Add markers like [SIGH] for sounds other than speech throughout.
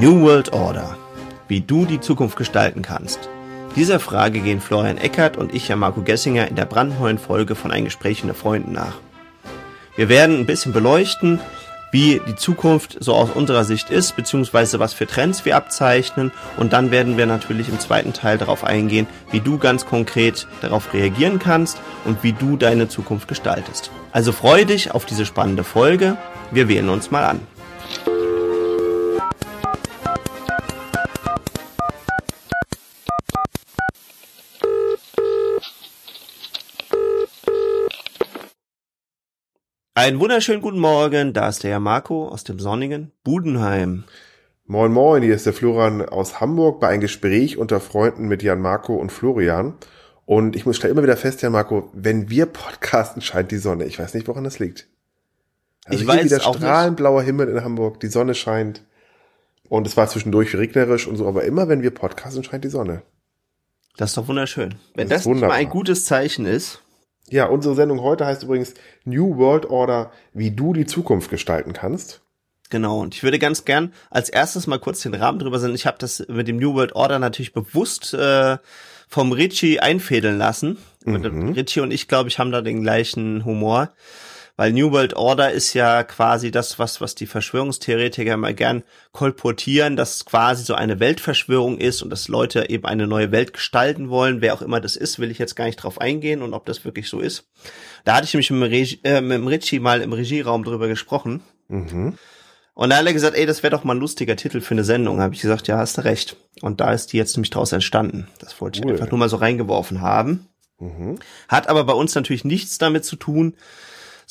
New World Order. Wie du die Zukunft gestalten kannst. Dieser Frage gehen Florian Eckert und ich, ja Marco Gessinger, in der brandneuen Folge von Ein Gespräch unter Freunden nach. Wir werden ein bisschen beleuchten, wie die Zukunft so aus unserer Sicht ist, beziehungsweise was für Trends wir abzeichnen. Und dann werden wir natürlich im zweiten Teil darauf eingehen, wie du ganz konkret darauf reagieren kannst und wie du deine Zukunft gestaltest. Also freu dich auf diese spannende Folge. Wir wählen uns mal an. Einen wunderschönen guten Morgen, da ist der Herr Marco aus dem sonnigen Budenheim. Moin Moin, hier ist der Florian aus Hamburg bei einem Gespräch unter Freunden mit Jan Marco und Florian. Und ich muss stellen immer wieder fest, Jan Marco, wenn wir podcasten, scheint die Sonne. Ich weiß nicht, woran das liegt. Also ich weiß wieder strahlend blauer Himmel in Hamburg, die Sonne scheint. Und es war zwischendurch regnerisch und so, aber immer wenn wir podcasten, scheint die Sonne. Das ist doch wunderschön. Wenn das, das mal ein gutes Zeichen ist, ja, unsere Sendung heute heißt übrigens New World Order, wie du die Zukunft gestalten kannst. Genau, und ich würde ganz gern als erstes mal kurz den Rahmen drüber sein. Ich habe das mit dem New World Order natürlich bewusst äh, vom Richie einfädeln lassen. Mhm. Richie und ich, glaube ich, haben da den gleichen Humor. Weil New World Order ist ja quasi das, was, was die Verschwörungstheoretiker immer gern kolportieren, dass quasi so eine Weltverschwörung ist und dass Leute eben eine neue Welt gestalten wollen. Wer auch immer das ist, will ich jetzt gar nicht drauf eingehen und ob das wirklich so ist. Da hatte ich mich mit dem, Regie, äh, mit dem Richie mal im Regieraum drüber gesprochen. Mhm. Und da hat er gesagt, ey, das wäre doch mal ein lustiger Titel für eine Sendung. Habe ich gesagt, ja, hast du recht. Und da ist die jetzt nämlich draus entstanden. Das wollte ich cool. einfach nur mal so reingeworfen haben. Mhm. Hat aber bei uns natürlich nichts damit zu tun,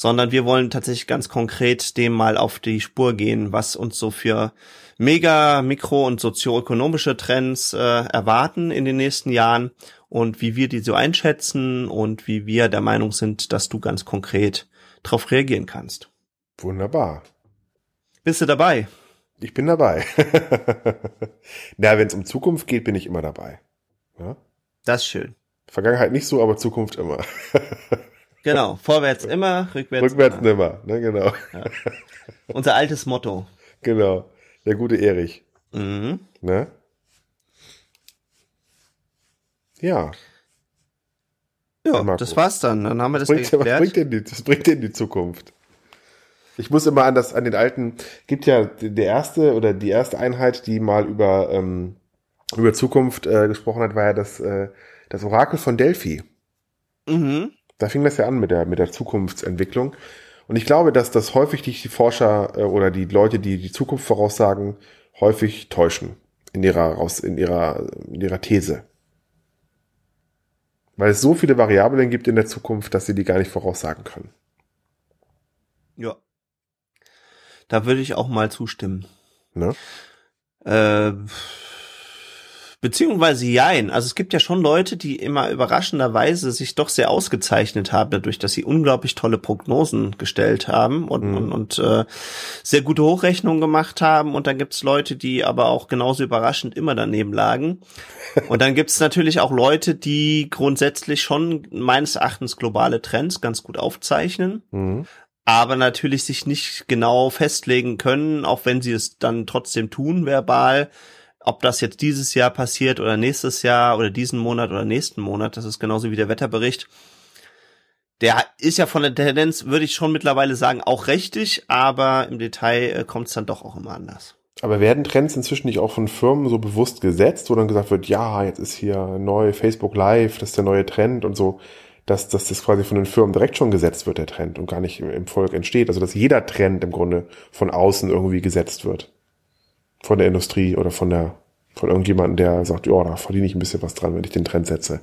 sondern wir wollen tatsächlich ganz konkret dem mal auf die Spur gehen, was uns so für mega, mikro und sozioökonomische Trends äh, erwarten in den nächsten Jahren und wie wir die so einschätzen und wie wir der Meinung sind, dass du ganz konkret darauf reagieren kannst. Wunderbar. Bist du dabei? Ich bin dabei. [LAUGHS] Na, wenn es um Zukunft geht, bin ich immer dabei. Ja? Das ist schön. Vergangenheit nicht so, aber Zukunft immer. [LAUGHS] Genau, vorwärts immer, rückwärts, rückwärts nimmer. nimmer ne, genau. Ja. Unser altes Motto. Genau, der gute Erich. Mhm. Ne? Ja. Ja, das war's dann. Dann haben wir das bringt, geklärt. Was bringt denn die, das bringt denn die Zukunft? Ich muss immer an das, an den alten, gibt ja der erste oder die erste Einheit, die mal über, ähm, über Zukunft äh, gesprochen hat, war ja das, äh, das Orakel von Delphi. Mhm. Da fing das ja an mit der, mit der Zukunftsentwicklung. Und ich glaube, dass das häufig die, Forscher äh, oder die Leute, die die Zukunft voraussagen, häufig täuschen in ihrer, in ihrer, in ihrer These. Weil es so viele Variablen gibt in der Zukunft, dass sie die gar nicht voraussagen können. Ja. Da würde ich auch mal zustimmen. Ne? Äh, Beziehungsweise jein. Also es gibt ja schon Leute, die immer überraschenderweise sich doch sehr ausgezeichnet haben, dadurch, dass sie unglaublich tolle Prognosen gestellt haben und, mhm. und, und äh, sehr gute Hochrechnungen gemacht haben. Und dann gibt's Leute, die aber auch genauso überraschend immer daneben lagen. Und dann gibt's natürlich auch Leute, die grundsätzlich schon meines Erachtens globale Trends ganz gut aufzeichnen. Mhm aber natürlich sich nicht genau festlegen können, auch wenn sie es dann trotzdem tun, verbal, ob das jetzt dieses Jahr passiert oder nächstes Jahr oder diesen Monat oder nächsten Monat, das ist genauso wie der Wetterbericht. Der ist ja von der Tendenz, würde ich schon mittlerweile sagen, auch richtig, aber im Detail äh, kommt es dann doch auch immer anders. Aber werden Trends inzwischen nicht auch von Firmen so bewusst gesetzt, wo dann gesagt wird, ja, jetzt ist hier neu Facebook Live, das ist der neue Trend und so, dass, dass das quasi von den Firmen direkt schon gesetzt wird, der Trend, und gar nicht im Volk entsteht. Also dass jeder Trend im Grunde von außen irgendwie gesetzt wird von der Industrie oder von der von irgendjemandem, der sagt, ja, da verdiene ich ein bisschen was dran, wenn ich den Trend setze.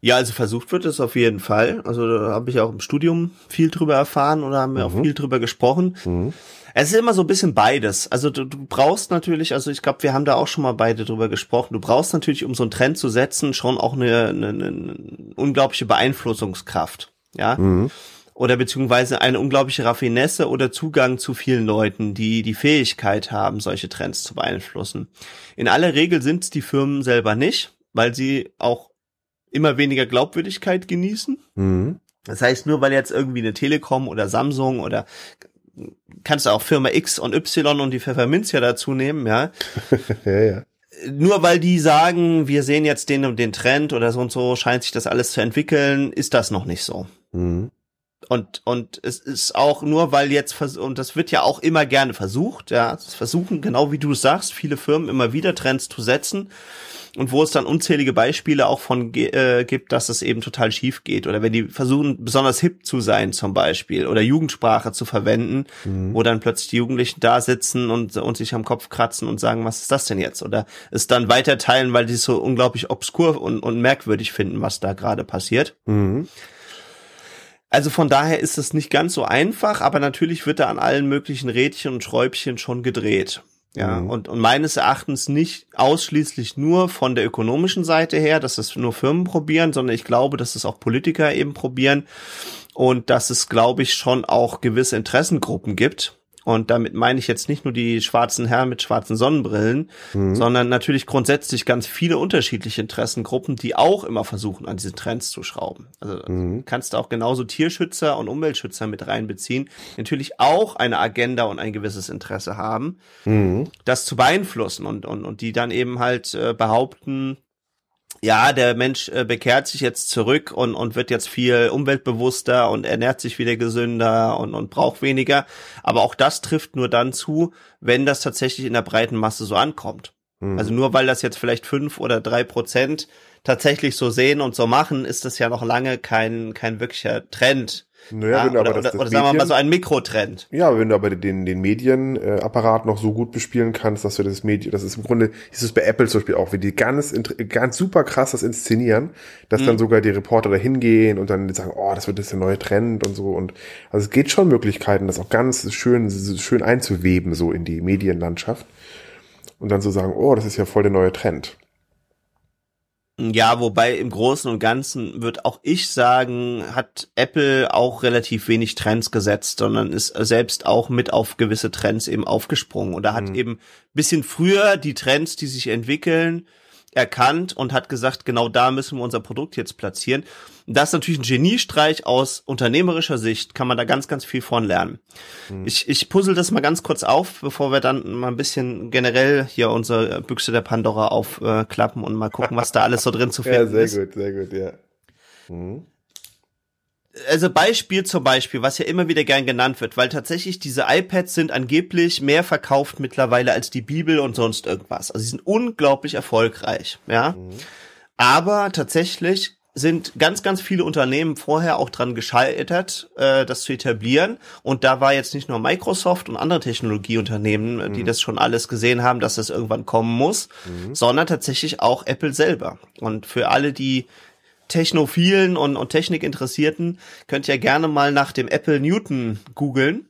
Ja, also versucht wird es auf jeden Fall. Also da habe ich auch im Studium viel drüber erfahren oder haben wir mhm. auch viel drüber gesprochen. Mhm. Es ist immer so ein bisschen beides. Also du, du brauchst natürlich, also ich glaube, wir haben da auch schon mal beide drüber gesprochen. Du brauchst natürlich, um so einen Trend zu setzen, schon auch eine, eine, eine unglaubliche Beeinflussungskraft. Ja. Mhm oder beziehungsweise eine unglaubliche Raffinesse oder Zugang zu vielen Leuten, die die Fähigkeit haben, solche Trends zu beeinflussen. In aller Regel sind es die Firmen selber nicht, weil sie auch immer weniger Glaubwürdigkeit genießen. Mhm. Das heißt, nur weil jetzt irgendwie eine Telekom oder Samsung oder kannst du auch Firma X und Y und die Pfefferminzia dazu nehmen, ja. [LAUGHS] ja, ja. Nur weil die sagen, wir sehen jetzt den und den Trend oder so und so, scheint sich das alles zu entwickeln, ist das noch nicht so. Mhm. Und, und es ist auch nur, weil jetzt, und das wird ja auch immer gerne versucht, ja, versuchen, genau wie du sagst, viele Firmen immer wieder Trends zu setzen und wo es dann unzählige Beispiele auch von äh, gibt, dass es eben total schief geht oder wenn die versuchen besonders hip zu sein zum Beispiel oder Jugendsprache zu verwenden, mhm. wo dann plötzlich die Jugendlichen da sitzen und, und sich am Kopf kratzen und sagen, was ist das denn jetzt? Oder es dann weiter teilen, weil die es so unglaublich obskur und, und merkwürdig finden, was da gerade passiert. Mhm. Also von daher ist es nicht ganz so einfach, aber natürlich wird da an allen möglichen Rädchen und Schräubchen schon gedreht. Ja, mhm. und, und meines Erachtens nicht ausschließlich nur von der ökonomischen Seite her, dass das nur Firmen probieren, sondern ich glaube, dass es auch Politiker eben probieren und dass es, glaube ich, schon auch gewisse Interessengruppen gibt, und damit meine ich jetzt nicht nur die schwarzen Herren mit schwarzen Sonnenbrillen, mhm. sondern natürlich grundsätzlich ganz viele unterschiedliche Interessengruppen, die auch immer versuchen, an diese Trends zu schrauben. Also mhm. kannst du auch genauso Tierschützer und Umweltschützer mit reinbeziehen, natürlich auch eine Agenda und ein gewisses Interesse haben, mhm. das zu beeinflussen und, und, und die dann eben halt äh, behaupten, ja, der Mensch äh, bekehrt sich jetzt zurück und, und wird jetzt viel umweltbewusster und ernährt sich wieder gesünder und, und braucht weniger. Aber auch das trifft nur dann zu, wenn das tatsächlich in der breiten Masse so ankommt. Mhm. Also nur weil das jetzt vielleicht fünf oder drei Prozent tatsächlich so sehen und so machen, ist das ja noch lange kein, kein wirklicher Trend. Naja, ja, wenn du oder, aber das, oder, oder sagen wir mal so ein Mikrotrend. Ja, wenn du aber den, den Medienapparat noch so gut bespielen kannst, dass du das Medien, das ist im Grunde, ist es bei Apple zum Beispiel auch, wie die ganz, ganz super krass das inszenieren, dass mhm. dann sogar die Reporter da hingehen und dann sagen, oh, das wird jetzt der neue Trend und so und, also es geht schon Möglichkeiten, das auch ganz schön, schön einzuweben, so in die Medienlandschaft und dann zu so sagen, oh, das ist ja voll der neue Trend. Ja, wobei im Großen und Ganzen wird auch ich sagen, hat Apple auch relativ wenig Trends gesetzt, sondern ist selbst auch mit auf gewisse Trends eben aufgesprungen oder hat mhm. eben bisschen früher die Trends, die sich entwickeln, erkannt und hat gesagt, genau da müssen wir unser Produkt jetzt platzieren. Das ist natürlich ein Geniestreich aus unternehmerischer Sicht, kann man da ganz, ganz viel von lernen. Mhm. Ich, ich puzzle das mal ganz kurz auf, bevor wir dann mal ein bisschen generell hier unsere Büchse der Pandora aufklappen äh, und mal gucken, was da alles so drin zu [LAUGHS] finden ist. Ja, sehr ist. gut, sehr gut, ja. Mhm also Beispiel zum Beispiel, was ja immer wieder gern genannt wird, weil tatsächlich diese iPads sind angeblich mehr verkauft mittlerweile als die Bibel und sonst irgendwas. Also sie sind unglaublich erfolgreich, ja. Mhm. Aber tatsächlich sind ganz, ganz viele Unternehmen vorher auch dran gescheitert, äh, das zu etablieren. Und da war jetzt nicht nur Microsoft und andere Technologieunternehmen, mhm. die das schon alles gesehen haben, dass das irgendwann kommen muss, mhm. sondern tatsächlich auch Apple selber. Und für alle, die Technophilen und, und Technikinteressierten könnt ihr gerne mal nach dem Apple Newton googeln.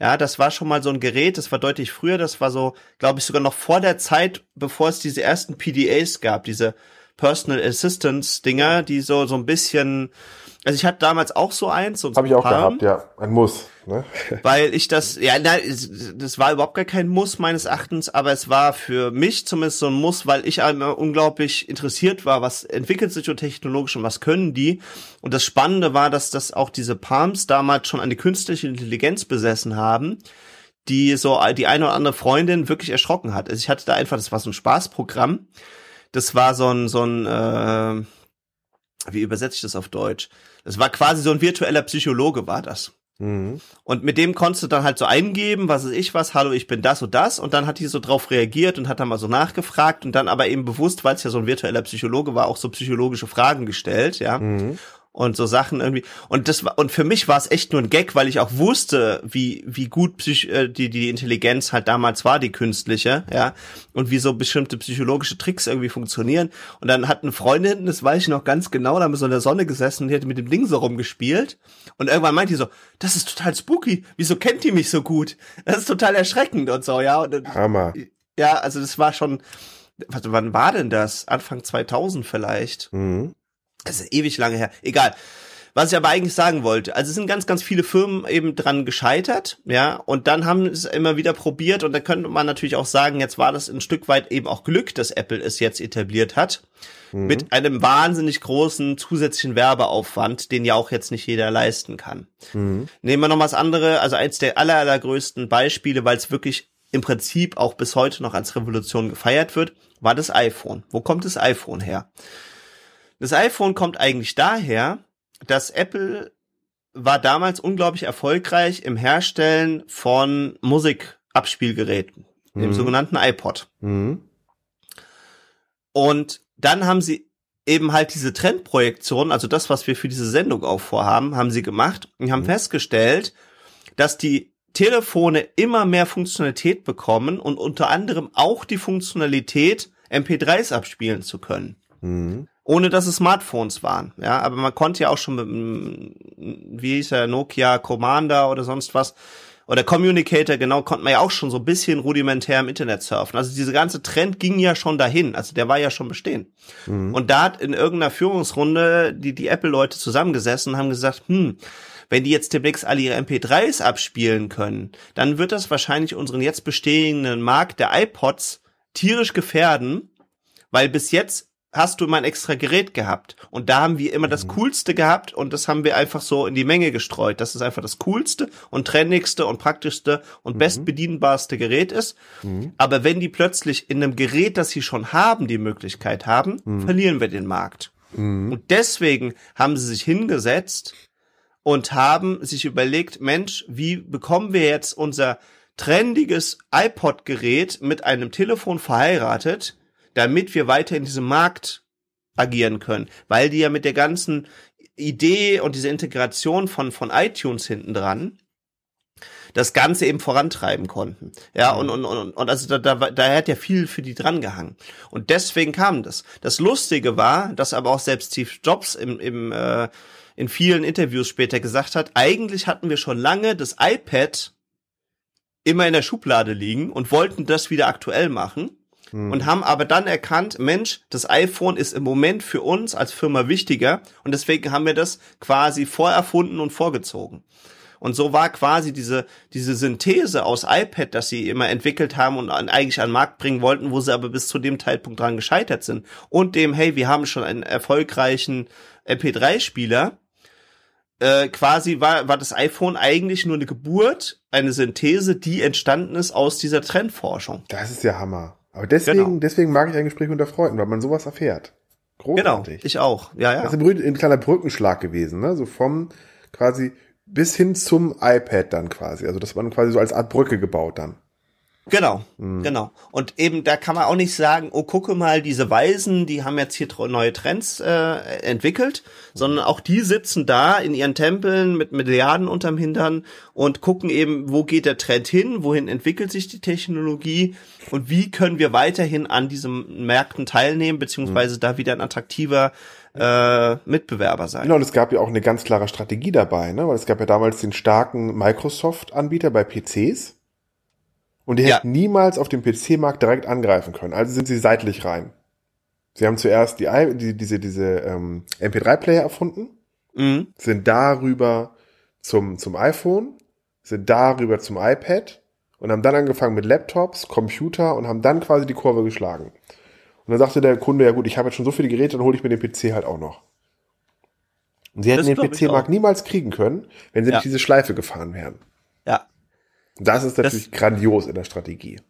Ja, das war schon mal so ein Gerät, das war deutlich früher, das war so, glaube ich, sogar noch vor der Zeit, bevor es diese ersten PDAs gab, diese Personal Assistance Dinger, die so so ein bisschen also ich hatte damals auch so eins. So Habe ich auch gehabt, ja. Ein Muss. Ne? [LAUGHS] Weil ich das, ja, nein, das war überhaupt gar kein Muss meines Erachtens, aber es war für mich zumindest so ein Muss, weil ich einmal unglaublich interessiert war, was entwickelt sich so technologisch und was können die. Und das Spannende war, dass das auch diese Palms damals schon eine künstliche Intelligenz besessen haben die so die eine oder andere Freundin wirklich erschrocken hat. Also ich hatte da einfach, das war so ein Spaßprogramm. Das war so ein, so ein, äh, wie übersetze ich das auf Deutsch? Das war quasi so ein virtueller Psychologe, war das. Mhm. Und mit dem konntest du dann halt so eingeben, was ist ich was, hallo, ich bin das und das. Und dann hat die so drauf reagiert und hat dann mal so nachgefragt und dann aber eben bewusst, weil es ja so ein virtueller Psychologe war, auch so psychologische Fragen gestellt, ja. Mhm und so Sachen irgendwie. Und das war, und für mich war es echt nur ein Gag, weil ich auch wusste, wie, wie gut Psych äh, die, die Intelligenz halt damals war, die künstliche, ja, und wie so bestimmte psychologische Tricks irgendwie funktionieren. Und dann hat eine Freundin, das weiß ich noch ganz genau, da haben wir so in der Sonne gesessen und die hat mit dem Ding so rumgespielt. Und irgendwann meint die so, das ist total spooky. Wieso kennt die mich so gut? Das ist total erschreckend und so, ja. Und, Hammer. Ja, also das war schon, was, wann war denn das? Anfang 2000 vielleicht. Mhm. Das ist ewig lange her. Egal. Was ich aber eigentlich sagen wollte, also es sind ganz, ganz viele Firmen eben dran gescheitert, ja, und dann haben es immer wieder probiert und da könnte man natürlich auch sagen, jetzt war das ein Stück weit eben auch Glück, dass Apple es jetzt etabliert hat, mhm. mit einem wahnsinnig großen zusätzlichen Werbeaufwand, den ja auch jetzt nicht jeder leisten kann. Mhm. Nehmen wir noch mal das andere, also eins der aller, allergrößten Beispiele, weil es wirklich im Prinzip auch bis heute noch als Revolution gefeiert wird, war das iPhone. Wo kommt das iPhone her? Das iPhone kommt eigentlich daher, dass Apple war damals unglaublich erfolgreich im Herstellen von Musikabspielgeräten, mhm. dem sogenannten iPod. Mhm. Und dann haben sie eben halt diese Trendprojektion, also das, was wir für diese Sendung auch vorhaben, haben sie gemacht und haben mhm. festgestellt, dass die Telefone immer mehr Funktionalität bekommen und unter anderem auch die Funktionalität, MP3s abspielen zu können. Mhm ohne dass es Smartphones waren. Ja, aber man konnte ja auch schon mit einem, wie hieß er, Nokia Commander oder sonst was, oder Communicator, genau, konnte man ja auch schon so ein bisschen rudimentär im Internet surfen. Also diese ganze Trend ging ja schon dahin. Also der war ja schon bestehen. Mhm. Und da hat in irgendeiner Führungsrunde die, die Apple-Leute zusammengesessen und haben gesagt, hm, wenn die jetzt demnächst alle ihre MP3s abspielen können, dann wird das wahrscheinlich unseren jetzt bestehenden Markt der iPods tierisch gefährden, weil bis jetzt hast du immer ein extra Gerät gehabt. Und da haben wir immer das mhm. Coolste gehabt und das haben wir einfach so in die Menge gestreut. Das ist einfach das Coolste und trendigste und praktischste und mhm. bestbedienbarste Gerät ist. Mhm. Aber wenn die plötzlich in einem Gerät, das sie schon haben, die Möglichkeit haben, mhm. verlieren wir den Markt. Mhm. Und deswegen haben sie sich hingesetzt und haben sich überlegt, Mensch, wie bekommen wir jetzt unser trendiges iPod-Gerät mit einem Telefon verheiratet, damit wir weiter in diesem Markt agieren können, weil die ja mit der ganzen Idee und diese Integration von von iTunes hinten dran das Ganze eben vorantreiben konnten. Ja, und, und, und, und also da, da, da hat ja viel für die dran gehangen. Und deswegen kam das. Das Lustige war, dass aber auch selbst Steve Jobs im, im, äh, in vielen Interviews später gesagt hat, eigentlich hatten wir schon lange das iPad immer in der Schublade liegen und wollten das wieder aktuell machen hm. und haben aber dann erkannt, Mensch, das iPhone ist im Moment für uns als Firma wichtiger und deswegen haben wir das quasi vorerfunden und vorgezogen. Und so war quasi diese, diese Synthese aus iPad, das sie immer entwickelt haben und eigentlich an den Markt bringen wollten, wo sie aber bis zu dem Zeitpunkt dran gescheitert sind. Und dem, hey, wir haben schon einen erfolgreichen MP3-Spieler. Äh, quasi war, war das iPhone eigentlich nur eine Geburt, eine Synthese, die entstanden ist aus dieser Trendforschung. Das ist ja Hammer. Aber deswegen, genau. deswegen mag ich ein Gespräch unter Freunden, weil man sowas erfährt. Großartig. Genau, ich auch. Ja, ja. Das ist ein, kleiner Brückenschlag gewesen, ne? So vom quasi bis hin zum iPad dann quasi. Also das war quasi so als Art Brücke gebaut dann. Genau, mhm. genau. Und eben da kann man auch nicht sagen, oh, gucke mal, diese Weisen, die haben jetzt hier neue Trends äh, entwickelt, sondern auch die sitzen da in ihren Tempeln mit Milliarden unterm Hintern und gucken eben, wo geht der Trend hin, wohin entwickelt sich die Technologie und wie können wir weiterhin an diesen Märkten teilnehmen, beziehungsweise mhm. da wieder ein attraktiver äh, Mitbewerber sein. Genau, und es gab ja auch eine ganz klare Strategie dabei, ne? weil es gab ja damals den starken Microsoft-Anbieter bei PCs und die ja. hätten niemals auf dem PC-Markt direkt angreifen können. Also sind sie seitlich rein. Sie haben zuerst die, die diese, diese ähm, MP3-Player erfunden, mhm. sind darüber zum, zum iPhone, sind darüber zum iPad und haben dann angefangen mit Laptops, Computer und haben dann quasi die Kurve geschlagen. Und dann sagte der Kunde, ja gut, ich habe jetzt schon so viele Geräte, dann hole ich mir den PC halt auch noch. Und sie hätten das den PC-Markt niemals kriegen können, wenn sie ja. nicht diese Schleife gefahren wären. Ja, das ist natürlich das, grandios in der Strategie.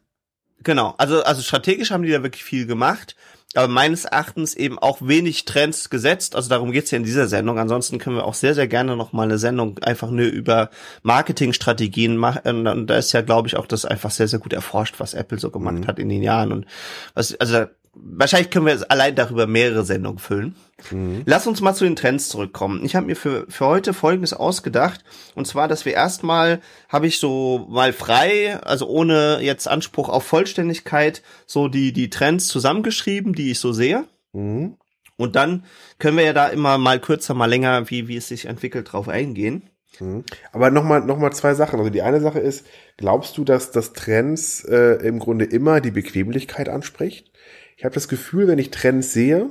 Genau, also, also strategisch haben die da wirklich viel gemacht, aber meines Erachtens eben auch wenig Trends gesetzt. Also darum geht's ja in dieser Sendung. Ansonsten können wir auch sehr, sehr gerne noch mal eine Sendung einfach nur über Marketingstrategien machen. Und da ist ja, glaube ich, auch das einfach sehr, sehr gut erforscht, was Apple so gemacht mhm. hat in den Jahren. Und was, also wahrscheinlich können wir allein darüber mehrere Sendungen füllen. Mhm. Lass uns mal zu den Trends zurückkommen. Ich habe mir für, für heute Folgendes ausgedacht. Und zwar, dass wir erstmal, habe ich so mal frei, also ohne jetzt Anspruch auf Vollständigkeit, so die, die Trends zusammengeschrieben, die ich so sehe. Mhm. Und dann können wir ja da immer mal kürzer, mal länger, wie, wie es sich entwickelt, drauf eingehen. Mhm. Aber nochmal noch mal zwei Sachen. Also die eine Sache ist, glaubst du, dass das Trends äh, im Grunde immer die Bequemlichkeit anspricht? Ich habe das Gefühl, wenn ich Trends sehe,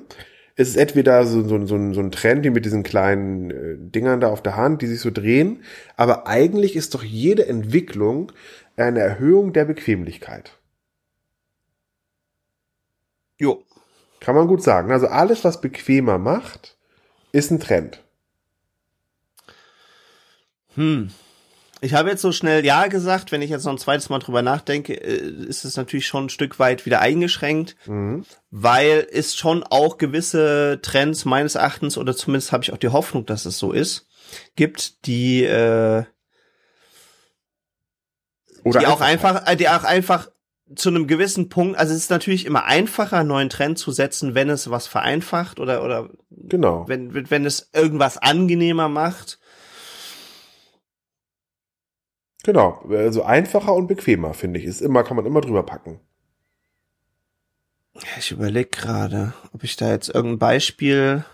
es ist entweder so, so, so, so ein Trend wie mit diesen kleinen äh, Dingern da auf der Hand, die sich so drehen, aber eigentlich ist doch jede Entwicklung eine Erhöhung der Bequemlichkeit. Jo. Kann man gut sagen. Also alles, was bequemer macht, ist ein Trend. Hm. Ich habe jetzt so schnell Ja gesagt, wenn ich jetzt noch ein zweites Mal drüber nachdenke, äh, ist es natürlich schon ein Stück weit wieder eingeschränkt, mhm. weil es schon auch gewisse Trends meines Erachtens, oder zumindest habe ich auch die Hoffnung, dass es so ist, gibt, die, äh, oder die auch einfach, äh, die auch einfach zu einem gewissen Punkt, also es ist natürlich immer einfacher, einen neuen Trend zu setzen, wenn es was vereinfacht oder, oder genau. wenn, wenn es irgendwas angenehmer macht. Genau, also einfacher und bequemer, finde ich. Ist immer, kann man immer drüber packen. Ich überlege gerade, ob ich da jetzt irgendein Beispiel.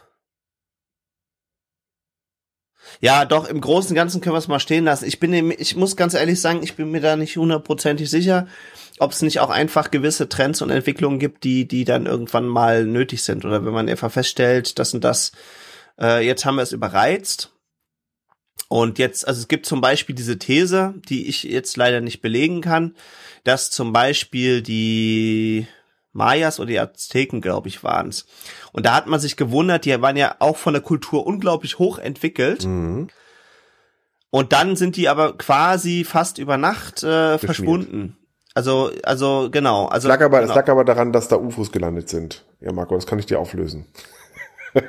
Ja, doch, im Großen und Ganzen können wir es mal stehen lassen. Ich bin, ich muss ganz ehrlich sagen, ich bin mir da nicht hundertprozentig sicher, ob es nicht auch einfach gewisse Trends und Entwicklungen gibt, die, die dann irgendwann mal nötig sind. Oder wenn man einfach feststellt, das und das, äh, jetzt haben wir es überreizt und jetzt, also es gibt zum Beispiel diese These, die ich jetzt leider nicht belegen kann, dass zum Beispiel die Mayas oder die Azteken, glaube ich, waren es. Und da hat man sich gewundert, die waren ja auch von der Kultur unglaublich hoch entwickelt. Mhm. Und dann sind die aber quasi fast über Nacht äh, verschwunden. Also, also genau. Also, lag, aber, genau. es lag aber daran, dass da UFOs gelandet sind. Ja, Marco, das kann ich dir auflösen.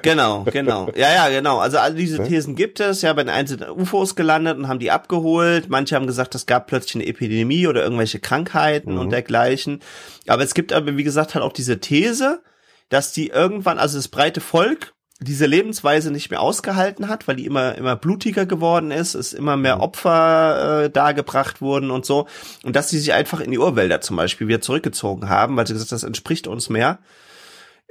Genau, genau. Ja, ja, genau. Also all diese Thesen gibt es. Ja, bei den einzelnen UFOs gelandet und haben die abgeholt. Manche haben gesagt, es gab plötzlich eine Epidemie oder irgendwelche Krankheiten mhm. und dergleichen. Aber es gibt aber, wie gesagt, halt auch diese These, dass die irgendwann, also das breite Volk, diese Lebensweise nicht mehr ausgehalten hat, weil die immer immer blutiger geworden ist, es immer mehr mhm. Opfer äh, dargebracht wurden und so und dass sie sich einfach in die Urwälder zum Beispiel wieder zurückgezogen haben, weil sie gesagt, das entspricht uns mehr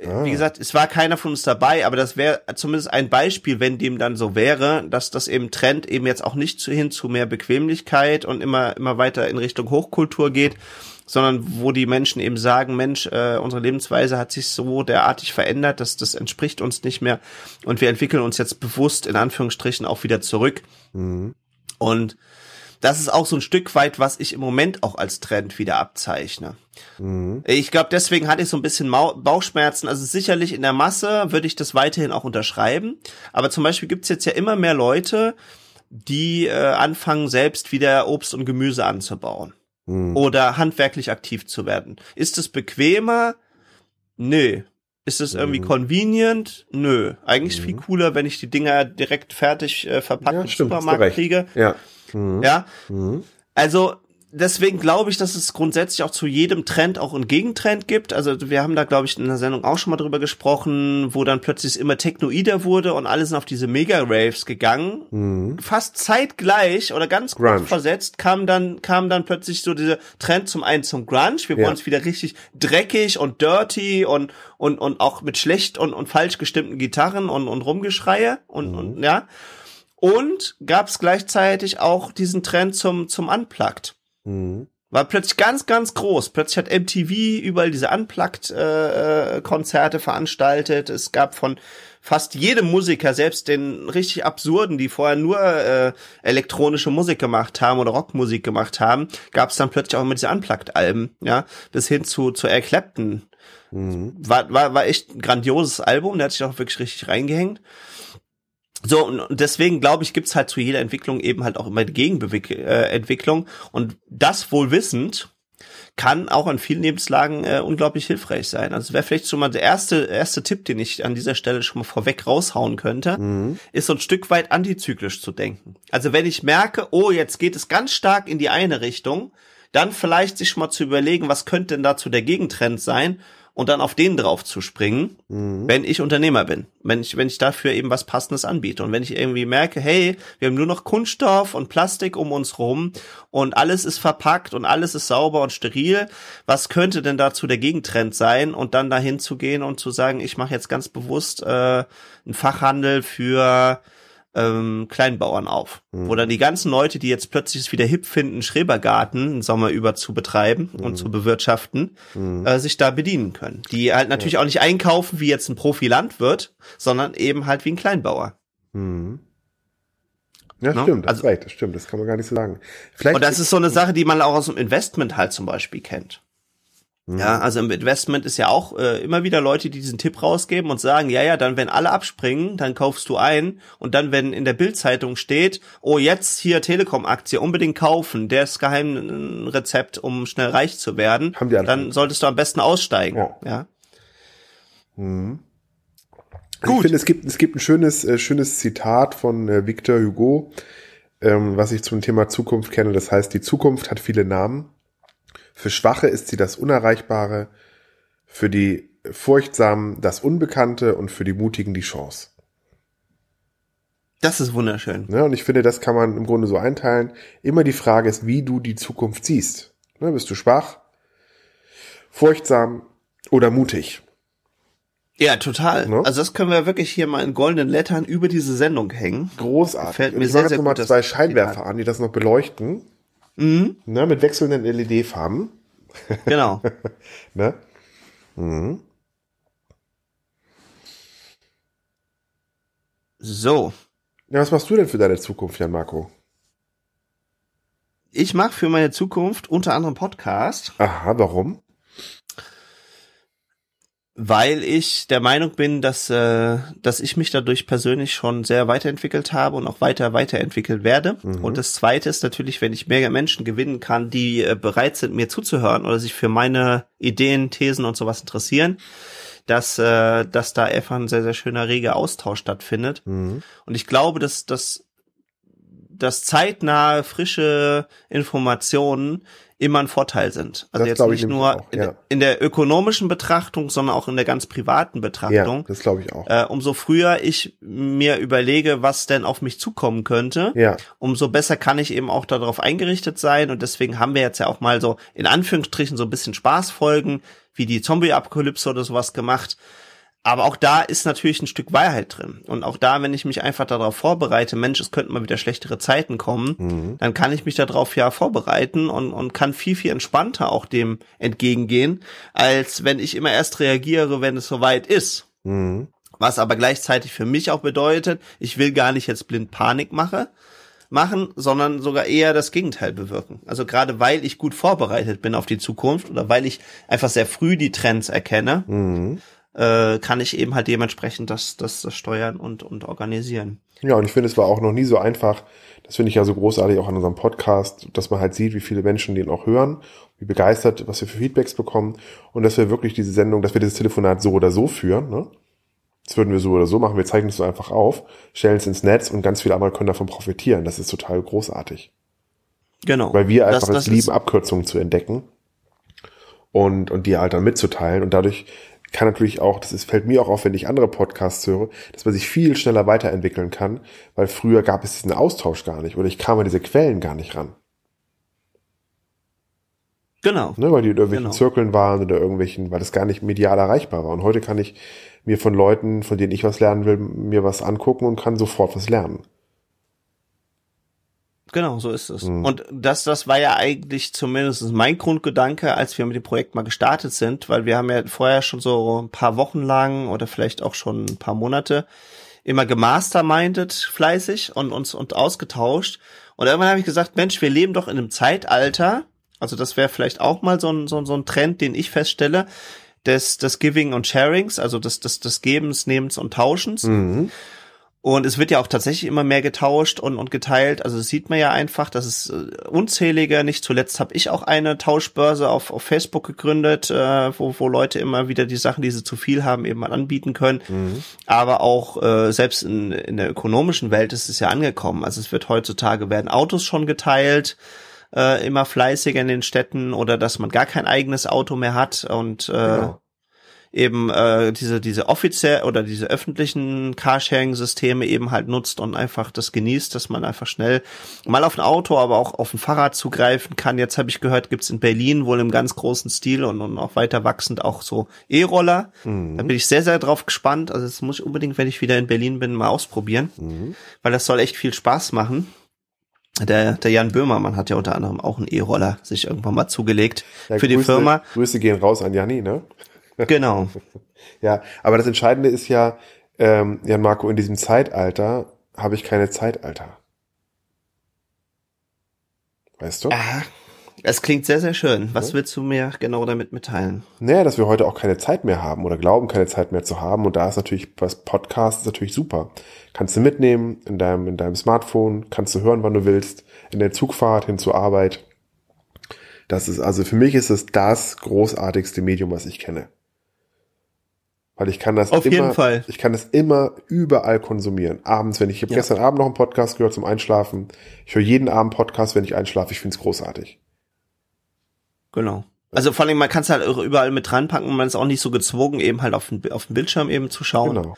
Ah. Wie gesagt, es war keiner von uns dabei, aber das wäre zumindest ein Beispiel, wenn dem dann so wäre, dass das eben Trend eben jetzt auch nicht zu hin zu mehr Bequemlichkeit und immer immer weiter in Richtung Hochkultur geht, sondern wo die Menschen eben sagen, Mensch, äh, unsere Lebensweise hat sich so derartig verändert, dass das entspricht uns nicht mehr und wir entwickeln uns jetzt bewusst in Anführungsstrichen auch wieder zurück. Mhm. Und das ist auch so ein Stück weit, was ich im Moment auch als Trend wieder abzeichne. Mhm. Ich glaube, deswegen hatte ich so ein bisschen Bauchschmerzen. Also sicherlich in der Masse würde ich das weiterhin auch unterschreiben. Aber zum Beispiel gibt's jetzt ja immer mehr Leute, die äh, anfangen, selbst wieder Obst und Gemüse anzubauen. Mhm. Oder handwerklich aktiv zu werden. Ist es bequemer? Nö. Ist es irgendwie mhm. convenient? Nö. Eigentlich mhm. viel cooler, wenn ich die Dinger direkt fertig äh, verpackt ja, im stimmt, Supermarkt kriege. Ja. Mhm. Ja. Mhm. Also deswegen glaube ich, dass es grundsätzlich auch zu jedem Trend auch einen Gegentrend gibt. Also wir haben da, glaube ich, in der Sendung auch schon mal drüber gesprochen, wo dann plötzlich immer technoider wurde und alle sind auf diese Mega-Raves gegangen. Mhm. Fast zeitgleich oder ganz Grunge. kurz versetzt kam dann, kam dann plötzlich so dieser Trend zum einen zum Grunge. Wir ja. wollen es wieder richtig dreckig und dirty und, und, und auch mit schlecht und, und falsch gestimmten Gitarren und, und Rumgeschreie und, mhm. und ja. Und gab es gleichzeitig auch diesen Trend zum, zum Unplugged. Mhm. War plötzlich ganz, ganz groß. Plötzlich hat MTV überall diese Unplugged-Konzerte äh, veranstaltet. Es gab von fast jedem Musiker, selbst den richtig absurden, die vorher nur äh, elektronische Musik gemacht haben oder Rockmusik gemacht haben, gab es dann plötzlich auch immer diese Unplugged-Alben, ja, bis hin zu, zu Eric Clapton. Mhm. War, war, war echt ein grandioses Album, der hat sich auch wirklich richtig reingehängt. So, und deswegen glaube ich, gibt's halt zu jeder Entwicklung eben halt auch immer die Gegenentwicklung. Äh, und das wohl wissend kann auch an vielen Lebenslagen äh, unglaublich hilfreich sein. Also wäre vielleicht schon mal der erste, erste Tipp, den ich an dieser Stelle schon mal vorweg raushauen könnte, mhm. ist so ein Stück weit antizyklisch zu denken. Also wenn ich merke, oh, jetzt geht es ganz stark in die eine Richtung, dann vielleicht sich mal zu überlegen, was könnte denn dazu der Gegentrend sein und dann auf den drauf zu springen, mhm. wenn ich Unternehmer bin, wenn ich, wenn ich dafür eben was Passendes anbiete. Und wenn ich irgendwie merke, hey, wir haben nur noch Kunststoff und Plastik um uns rum und alles ist verpackt und alles ist sauber und steril, was könnte denn dazu der Gegentrend sein? Und dann dahin zu gehen und zu sagen, ich mache jetzt ganz bewusst äh, einen Fachhandel für ähm, Kleinbauern auf, mhm. wo dann die ganzen Leute, die jetzt plötzlich es wieder hip finden, Schrebergarten einen Sommer über zu betreiben mhm. und zu bewirtschaften, mhm. äh, sich da bedienen können. Die halt natürlich ja. auch nicht einkaufen wie jetzt ein Profi-Landwirt, sondern eben halt wie ein Kleinbauer. Mhm. Ja, no? stimmt, das also, recht, das stimmt, das kann man gar nicht so sagen. Vielleicht und das ist so eine Sache, die man auch aus dem Investment halt zum Beispiel kennt. Mhm. Ja, also im Investment ist ja auch äh, immer wieder Leute, die diesen Tipp rausgeben und sagen, ja, ja, dann wenn alle abspringen, dann kaufst du ein und dann wenn in der Bildzeitung steht, oh jetzt hier Telekom-Aktie unbedingt kaufen, der ist geheim Rezept, um schnell reich zu werden, dann solltest du am besten aussteigen. Ja. ja. Mhm. Gut. Ich finde, es gibt, es gibt ein schönes, äh, schönes Zitat von äh, Victor Hugo, ähm, was ich zum Thema Zukunft kenne. Das heißt, die Zukunft hat viele Namen. Für Schwache ist sie das Unerreichbare, für die Furchtsamen das Unbekannte und für die Mutigen die Chance. Das ist wunderschön. Ja, und ich finde, das kann man im Grunde so einteilen. Immer die Frage ist, wie du die Zukunft siehst. Ne, bist du schwach, furchtsam oder mutig? Ja, total. Ne? Also das können wir wirklich hier mal in goldenen Lettern über diese Sendung hängen. Großartig. Fällt mir ich sehr, sehr gut, mal zwei Scheinwerfer an, die das noch beleuchten. Mhm. Ne, mit wechselnden LED-Farben. Genau. [LAUGHS] ne? Mhm. So. Ja, was machst du denn für deine Zukunft, Jan Marco? Ich mache für meine Zukunft unter anderem Podcast. Aha, warum? Weil ich der Meinung bin, dass, äh, dass ich mich dadurch persönlich schon sehr weiterentwickelt habe und auch weiter weiterentwickelt werde. Mhm. Und das Zweite ist natürlich, wenn ich mehr Menschen gewinnen kann, die äh, bereit sind, mir zuzuhören oder sich für meine Ideen, Thesen und sowas interessieren, dass, äh, dass da einfach ein sehr, sehr schöner, reger Austausch stattfindet. Mhm. Und ich glaube, dass, dass, dass zeitnahe, frische Informationen immer ein Vorteil sind. Also das jetzt nicht nur auch, ja. in, der ökonomischen Betrachtung, sondern auch in der ganz privaten Betrachtung. Ja, das glaube ich auch. Äh, umso früher ich mir überlege, was denn auf mich zukommen könnte, ja. umso besser kann ich eben auch darauf eingerichtet sein. Und deswegen haben wir jetzt ja auch mal so in Anführungsstrichen so ein bisschen Spaßfolgen wie die Zombie-Apokalypse oder sowas gemacht aber auch da ist natürlich ein Stück Wahrheit drin. Und auch da, wenn ich mich einfach darauf vorbereite, Mensch, es könnten mal wieder schlechtere Zeiten kommen, mhm. dann kann ich mich darauf ja vorbereiten und, und kann viel, viel entspannter auch dem entgegengehen, als wenn ich immer erst reagiere, wenn es soweit ist. Mhm. Was aber gleichzeitig für mich auch bedeutet, ich will gar nicht jetzt blind Panik mache, machen, sondern sogar eher das Gegenteil bewirken. Also gerade weil ich gut vorbereitet bin auf die Zukunft oder weil ich einfach sehr früh die Trends erkenne, mhm äh, kann ich eben halt dementsprechend das, das, das steuern und, und organisieren. Ja, und ich finde, es war auch noch nie so einfach. Das finde ich ja so großartig auch an unserem Podcast, dass man halt sieht, wie viele Menschen den auch hören, wie begeistert, was wir für Feedbacks bekommen und dass wir wirklich diese Sendung, dass wir dieses Telefonat so oder so führen. Ne? Das würden wir so oder so machen. Wir zeichnen es so einfach auf, stellen es ins Netz und ganz viele andere können davon profitieren. Das ist total großartig. Genau. Weil wir einfach das, das es lieben, Abkürzungen zu entdecken und, und die halt dann mitzuteilen. Und dadurch kann natürlich auch, das ist, fällt mir auch auf, wenn ich andere Podcasts höre, dass man sich viel schneller weiterentwickeln kann, weil früher gab es diesen Austausch gar nicht oder ich kam an diese Quellen gar nicht ran. Genau. Ne, weil die in irgendwelchen genau. Zirkeln waren oder irgendwelchen, weil das gar nicht medial erreichbar war. Und heute kann ich mir von Leuten, von denen ich was lernen will, mir was angucken und kann sofort was lernen. Genau, so ist es. Mhm. Und das, das war ja eigentlich zumindest mein Grundgedanke, als wir mit dem Projekt mal gestartet sind, weil wir haben ja vorher schon so ein paar Wochen lang oder vielleicht auch schon ein paar Monate immer gemastermindet fleißig und uns und ausgetauscht. Und irgendwann habe ich gesagt, Mensch, wir leben doch in einem Zeitalter, also das wäre vielleicht auch mal so ein, so, so ein Trend, den ich feststelle, des, des Giving und Sharings, also des, des, des Gebens, Nehmens und Tauschens. Mhm. Und es wird ja auch tatsächlich immer mehr getauscht und, und geteilt. Also das sieht man ja einfach, dass es äh, unzählige, nicht zuletzt habe ich auch eine Tauschbörse auf, auf Facebook gegründet, äh, wo, wo Leute immer wieder die Sachen, die sie zu viel haben, eben mal anbieten können. Mhm. Aber auch äh, selbst in, in der ökonomischen Welt ist es ja angekommen. Also es wird heutzutage, werden Autos schon geteilt, äh, immer fleißiger in den Städten oder dass man gar kein eigenes Auto mehr hat und äh, genau eben äh, diese diese offiziell oder diese öffentlichen Carsharing-Systeme eben halt nutzt und einfach das genießt, dass man einfach schnell mal auf ein Auto, aber auch auf ein Fahrrad zugreifen kann. Jetzt habe ich gehört, gibt's in Berlin wohl im ganz großen Stil und, und auch weiter wachsend auch so E-Roller. Mhm. Da bin ich sehr, sehr drauf gespannt. Also das muss ich unbedingt, wenn ich wieder in Berlin bin, mal ausprobieren, mhm. weil das soll echt viel Spaß machen. Der, der Jan Böhmermann hat ja unter anderem auch einen E-Roller sich irgendwann mal zugelegt ja, für Grüße, die Firma. Grüße gehen raus an Janni, ne? Genau. [LAUGHS] ja, aber das Entscheidende ist ja, ähm, Jan Marco, in diesem Zeitalter habe ich keine Zeitalter. Weißt du? Aha. Es klingt sehr, sehr schön. Was ja. willst du mir genau damit mitteilen? Naja, dass wir heute auch keine Zeit mehr haben oder glauben, keine Zeit mehr zu haben. Und da ist natürlich, was Podcast ist natürlich super. Kannst du mitnehmen in deinem, in deinem Smartphone, kannst du hören, wann du willst, in der Zugfahrt hin zur Arbeit. Das ist, also für mich ist es das großartigste Medium, was ich kenne. Weil ich kann das Auf immer, jeden Fall. ich kann das immer überall konsumieren. Abends, wenn ich, ich habe ja. gestern Abend noch einen Podcast gehört zum Einschlafen. Ich höre jeden Abend Podcast, wenn ich einschlafe. Ich finde es großartig. Genau. Also vor allem, man kann es halt überall mit reinpacken und man ist auch nicht so gezwungen, eben halt auf den, auf den Bildschirm eben zu schauen. Genau.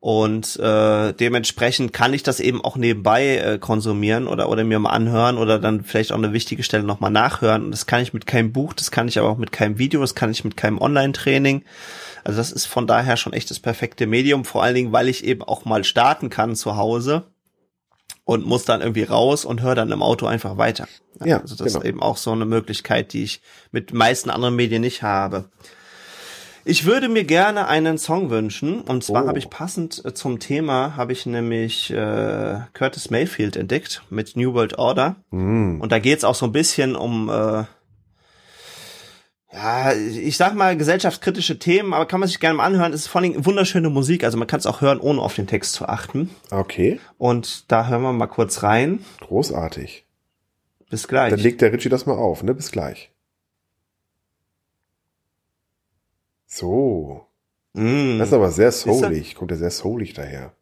Und äh, dementsprechend kann ich das eben auch nebenbei äh, konsumieren oder oder mir mal anhören oder dann vielleicht auch eine wichtige Stelle nochmal nachhören. Und das kann ich mit keinem Buch, das kann ich aber auch mit keinem Video, das kann ich mit keinem Online-Training. Also das ist von daher schon echt das perfekte Medium, vor allen Dingen, weil ich eben auch mal starten kann zu Hause und muss dann irgendwie raus und höre dann im Auto einfach weiter. Ja, also das genau. ist eben auch so eine Möglichkeit, die ich mit meisten anderen Medien nicht habe. Ich würde mir gerne einen Song wünschen und zwar oh. habe ich passend äh, zum Thema habe ich nämlich äh, Curtis Mayfield entdeckt mit New World Order mm. und da geht's auch so ein bisschen um äh, ja, ich sag mal gesellschaftskritische Themen, aber kann man sich gerne mal anhören. Es ist vor allem wunderschöne Musik, also man kann es auch hören, ohne auf den Text zu achten. Okay. Und da hören wir mal kurz rein. Großartig. Bis gleich. Dann legt der Richie das mal auf, ne? Bis gleich. So. Mm. Das ist aber sehr soulig, kommt ja sehr soulig daher.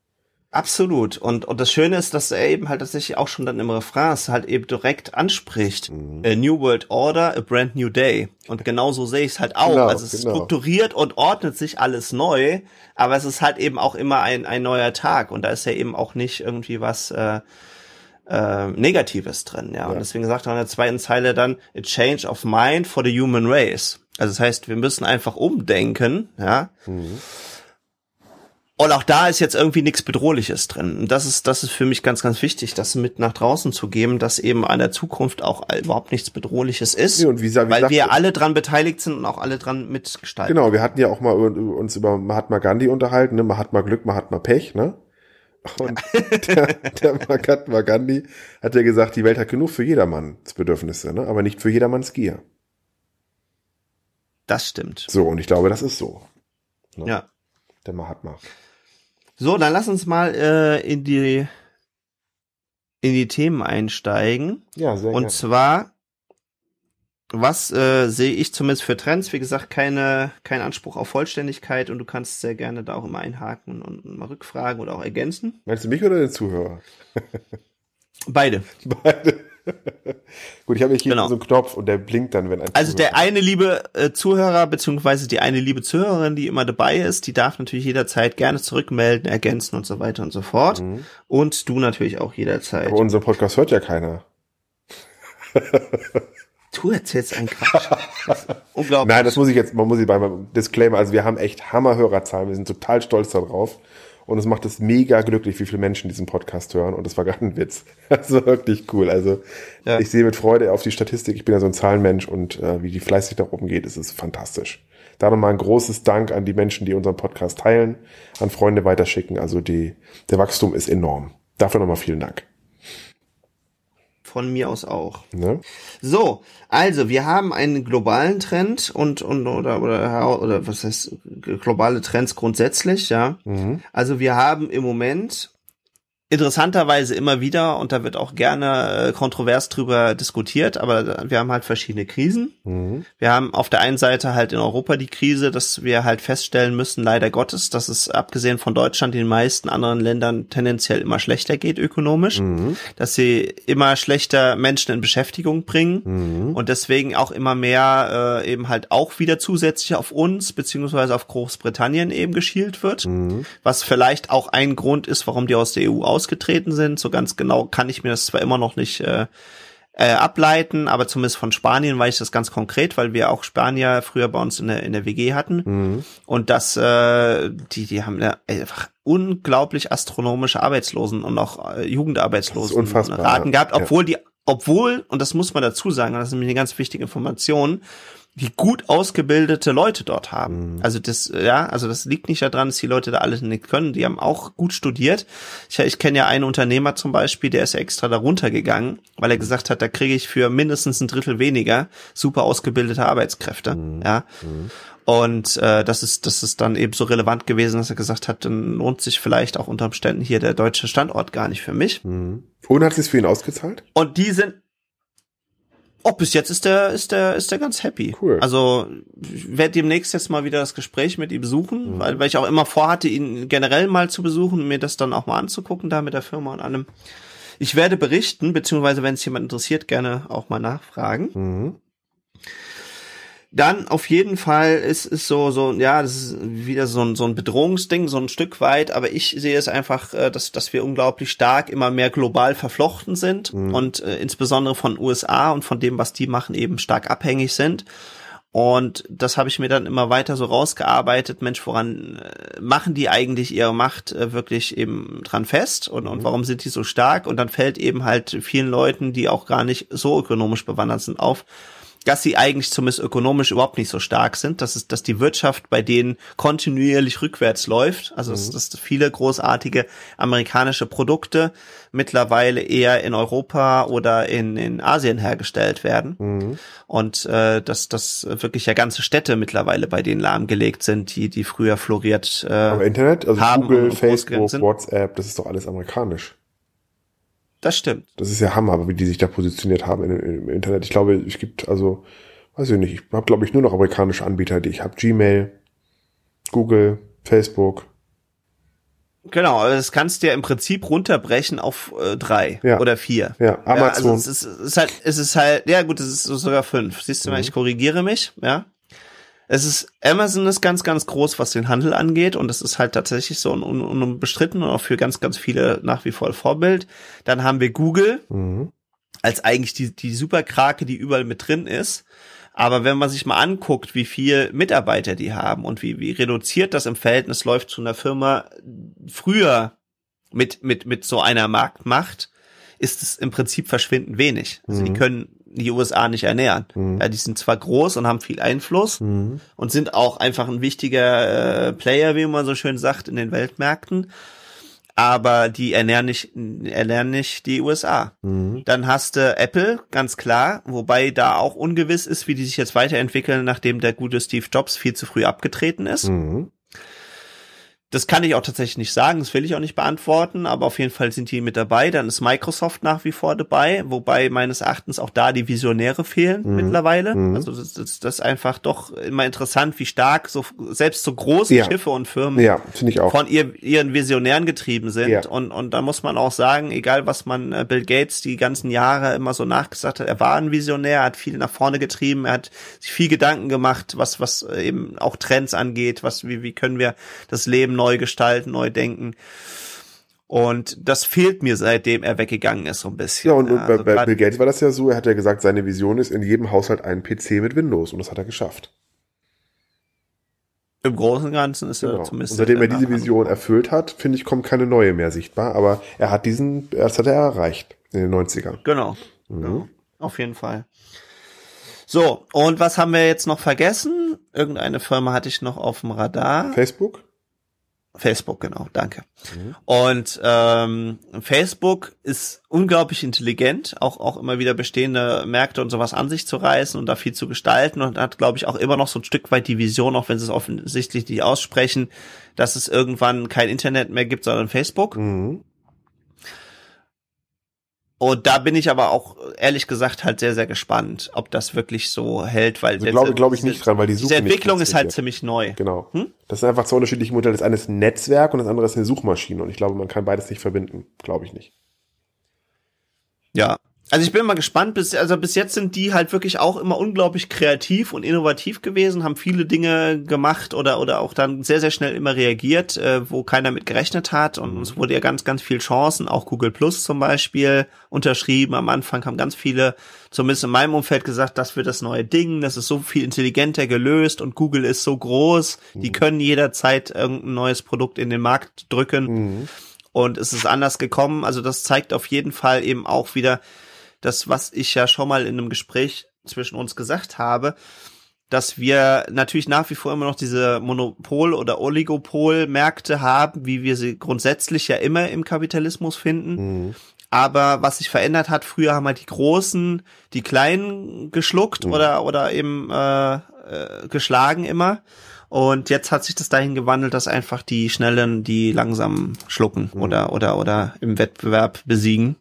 Absolut. Und, und das Schöne ist, dass er eben halt tatsächlich auch schon dann im Refrain halt eben direkt anspricht. Mhm. A New World Order, a brand new day. Und genau so sehe ich es halt auch. Genau, also es genau. strukturiert und ordnet sich alles neu, aber es ist halt eben auch immer ein, ein neuer Tag. Und da ist ja eben auch nicht irgendwie was äh, äh, Negatives drin. Ja? ja. Und deswegen sagt er in der zweiten Zeile dann, a change of mind for the human race. Also das heißt, wir müssen einfach umdenken, ja. Mhm und auch da ist jetzt irgendwie nichts Bedrohliches drin. Und das ist, das ist für mich ganz, ganz wichtig, das mit nach draußen zu geben, dass eben an der Zukunft auch überhaupt nichts Bedrohliches ist. Ja, und wie, wie weil sagt, wir alle dran beteiligt sind und auch alle dran mitgestalten. Genau, wir hatten ja auch mal uns über Mahatma Gandhi unterhalten, ne? Mahatma Glück, Mahatma Pech, ne? Und der, der Mahatma Gandhi hat ja gesagt, die Welt hat genug für jedermanns Bedürfnisse, ne? aber nicht für jedermanns Gier. Das stimmt. So, und ich glaube, das ist so. Ne? Ja. Der Mahatma. So, dann lass uns mal äh, in die in die Themen einsteigen. Ja, sehr Und gerne. zwar, was äh, sehe ich zumindest für Trends? Wie gesagt, keine kein Anspruch auf Vollständigkeit und du kannst sehr gerne da auch immer einhaken und mal rückfragen oder auch ergänzen. Meinst du mich oder den Zuhörer? [LAUGHS] Beide. Beide. [LAUGHS] Gut, ich habe hier genau. so einen Knopf und der blinkt dann, wenn ein Also Zuhörer der eine liebe äh, Zuhörer beziehungsweise die eine liebe Zuhörerin, die immer dabei ist, die darf natürlich jederzeit gerne zurückmelden, ergänzen und so weiter und so fort. Mhm. Und du natürlich auch jederzeit. Aber unseren Podcast hört ja keiner. [LAUGHS] Du erzählst einen Quatsch. [LAUGHS] Unglaublich. Nein, das muss ich jetzt, man muss ich beim Disclaimer, also wir haben echt Hammer-Hörerzahlen, wir sind total stolz darauf. Und es macht es mega glücklich, wie viele Menschen diesen Podcast hören. Und das war gar ein Witz. [LAUGHS] Also wirklich cool. Also ja. ich sehe mit Freude auf die Statistik. Ich bin ja so ein Zahlenmensch und äh, wie die fleißig nach oben geht, ist es fantastisch. Da nochmal ein großes Dank an die Menschen, die unseren Podcast teilen, an Freunde weiterschicken. Also die, der Wachstum ist enorm. Dafür nochmal vielen Dank von mir aus auch. Ne? So, also wir haben einen globalen Trend und und oder oder oder was heißt globale Trends grundsätzlich, ja. Mhm. Also wir haben im Moment interessanterweise immer wieder, und da wird auch gerne äh, kontrovers drüber diskutiert, aber wir haben halt verschiedene Krisen. Mhm. Wir haben auf der einen Seite halt in Europa die Krise, dass wir halt feststellen müssen, leider Gottes, dass es abgesehen von Deutschland den meisten anderen Ländern tendenziell immer schlechter geht ökonomisch, mhm. dass sie immer schlechter Menschen in Beschäftigung bringen mhm. und deswegen auch immer mehr äh, eben halt auch wieder zusätzlich auf uns beziehungsweise auf Großbritannien eben geschielt wird, mhm. was vielleicht auch ein Grund ist, warum die aus der EU ausgetreten sind. So ganz genau kann ich mir das zwar immer noch nicht äh, äh, ableiten, aber zumindest von Spanien weiß ich das ganz konkret, weil wir auch Spanier früher bei uns in der, in der WG hatten. Mhm. Und das, äh, die, die haben ja einfach unglaublich astronomische Arbeitslosen und auch äh, Jugendarbeitslosen Raten gehabt, obwohl ja. die, obwohl, und das muss man dazu sagen, das ist nämlich eine ganz wichtige Information, die gut ausgebildete Leute dort haben. Mhm. Also das, ja, also das liegt nicht daran, dass die Leute da alles nicht können. Die haben auch gut studiert. Ich, ich kenne ja einen Unternehmer zum Beispiel, der ist ja extra da runtergegangen, weil er gesagt hat, da kriege ich für mindestens ein Drittel weniger super ausgebildete Arbeitskräfte. Mhm. Ja. Mhm. Und äh, das ist das ist dann eben so relevant gewesen, dass er gesagt hat, dann lohnt sich vielleicht auch unter Umständen hier der deutsche Standort gar nicht für mich. Mhm. Und hat es für ihn ausgezahlt? Und die sind Oh, bis jetzt ist der, ist der, ist der ganz happy. Cool. Also, ich werde demnächst jetzt mal wieder das Gespräch mit ihm suchen, mhm. weil, weil ich auch immer vorhatte, ihn generell mal zu besuchen und mir das dann auch mal anzugucken, da mit der Firma und allem. Ich werde berichten, beziehungsweise wenn es jemand interessiert, gerne auch mal nachfragen. Mhm. Dann auf jeden Fall ist es so, so, ja, das ist wieder so ein, so ein Bedrohungsding, so ein Stück weit, aber ich sehe es einfach, äh, dass, dass wir unglaublich stark immer mehr global verflochten sind mhm. und äh, insbesondere von USA und von dem, was die machen, eben stark abhängig sind. Und das habe ich mir dann immer weiter so rausgearbeitet. Mensch, woran äh, machen die eigentlich ihre Macht äh, wirklich eben dran fest? Und, und mhm. warum sind die so stark? Und dann fällt eben halt vielen Leuten, die auch gar nicht so ökonomisch bewandert sind, auf, dass sie eigentlich zumindest ökonomisch überhaupt nicht so stark sind, dass es, dass die Wirtschaft bei denen kontinuierlich rückwärts läuft, also mhm. dass, dass viele großartige amerikanische Produkte mittlerweile eher in Europa oder in, in Asien hergestellt werden mhm. und äh, dass, dass wirklich ja ganze Städte mittlerweile bei denen lahmgelegt sind, die, die früher floriert äh, Aber Internet, also haben Google, Facebook, WhatsApp, das ist doch alles amerikanisch. Das stimmt. Das ist ja Hammer, wie die sich da positioniert haben im, im Internet. Ich glaube, es gibt also, weiß ich nicht, ich habe glaube ich nur noch amerikanische Anbieter, die ich habe. Gmail, Google, Facebook. Genau, also das kannst du ja im Prinzip runterbrechen auf äh, drei ja. oder vier. Ja, Amazon. Ja, also es, ist, es ist halt, es ist halt, ja gut, es ist sogar fünf. Siehst du mal, mhm. ich korrigiere mich, ja. Es ist, Amazon ist ganz, ganz groß, was den Handel angeht und es ist halt tatsächlich so un, un, unbestritten und auch für ganz, ganz viele nach wie vor Vorbild. Dann haben wir Google mhm. als eigentlich die, die Superkrake, die überall mit drin ist. Aber wenn man sich mal anguckt, wie viel Mitarbeiter die haben und wie, wie reduziert das im Verhältnis läuft zu einer Firma früher mit, mit, mit so einer Marktmacht, ist es im Prinzip verschwindend wenig. Also mhm. die können die USA nicht ernähren. Mhm. Ja, die sind zwar groß und haben viel Einfluss mhm. und sind auch einfach ein wichtiger äh, Player, wie man so schön sagt, in den Weltmärkten. Aber die ernähren nicht, ernähren nicht die USA. Mhm. Dann hast du Apple, ganz klar, wobei da auch ungewiss ist, wie die sich jetzt weiterentwickeln, nachdem der gute Steve Jobs viel zu früh abgetreten ist. Mhm. Das kann ich auch tatsächlich nicht sagen, das will ich auch nicht beantworten, aber auf jeden Fall sind die mit dabei. Dann ist Microsoft nach wie vor dabei, wobei meines Erachtens auch da die Visionäre fehlen mhm. mittlerweile. Mhm. Also das, das, das ist einfach doch immer interessant, wie stark so selbst so große ja. Schiffe und Firmen ja, von ihr, ihren Visionären getrieben sind. Ja. Und, und da muss man auch sagen, egal was man äh, Bill Gates die ganzen Jahre immer so nachgesagt hat, er war ein Visionär, hat viel nach vorne getrieben, er hat sich viel Gedanken gemacht, was, was eben auch Trends angeht, was, wie, wie können wir das Leben neu gestalten, neu denken. Und das fehlt mir, seitdem er weggegangen ist, so ein bisschen. Ja, und, und also bei, Bill Gates war das ja so, er hat ja gesagt, seine Vision ist in jedem Haushalt ein PC mit Windows und das hat er geschafft. Im Großen und Ganzen ist genau. er zumindest. Und seitdem er diese Vision erfüllt hat, finde ich, kommt keine neue mehr sichtbar, aber er hat diesen, das hat er erreicht in den 90ern. Genau. Mhm. genau. Auf jeden Fall. So, und was haben wir jetzt noch vergessen? Irgendeine Firma hatte ich noch auf dem Radar. Facebook? Facebook, genau, danke. Mhm. Und ähm, Facebook ist unglaublich intelligent, auch auch immer wieder bestehende Märkte und sowas an sich zu reißen und da viel zu gestalten und hat, glaube ich, auch immer noch so ein Stück weit die Vision, auch wenn sie es offensichtlich nicht aussprechen, dass es irgendwann kein Internet mehr gibt, sondern Facebook. Mhm. Und da bin ich aber auch ehrlich gesagt halt sehr, sehr gespannt, ob das wirklich so hält, weil also glaube glaube ich nicht dran, weil die Suche diese Entwicklung ist halt ziemlich neu. Genau. Hm? Das sind einfach zwei unterschiedliche Modelle. Das eine ist ein Netzwerk und das andere ist eine Suchmaschine. Und ich glaube, man kann beides nicht verbinden. Glaube ich nicht. Ja, also ich bin mal gespannt, bis, also bis jetzt sind die halt wirklich auch immer unglaublich kreativ und innovativ gewesen, haben viele Dinge gemacht oder, oder auch dann sehr, sehr schnell immer reagiert, äh, wo keiner mit gerechnet hat und es wurde ja ganz, ganz viel Chancen, auch Google Plus zum Beispiel unterschrieben. Am Anfang haben ganz viele, zumindest in meinem Umfeld gesagt, das wird das neue Ding, das ist so viel intelligenter gelöst und Google ist so groß, die mhm. können jederzeit irgendein neues Produkt in den Markt drücken. Mhm. Und es ist anders gekommen. Also das zeigt auf jeden Fall eben auch wieder, das, was ich ja schon mal in einem Gespräch zwischen uns gesagt habe, dass wir natürlich nach wie vor immer noch diese Monopol- oder Oligopol-Märkte haben, wie wir sie grundsätzlich ja immer im Kapitalismus finden. Mhm. Aber was sich verändert hat, früher haben halt die Großen die Kleinen geschluckt mhm. oder, oder eben äh, äh, geschlagen immer. Und jetzt hat sich das dahin gewandelt, dass einfach die Schnellen die langsam schlucken mhm. oder, oder, oder im Wettbewerb besiegen.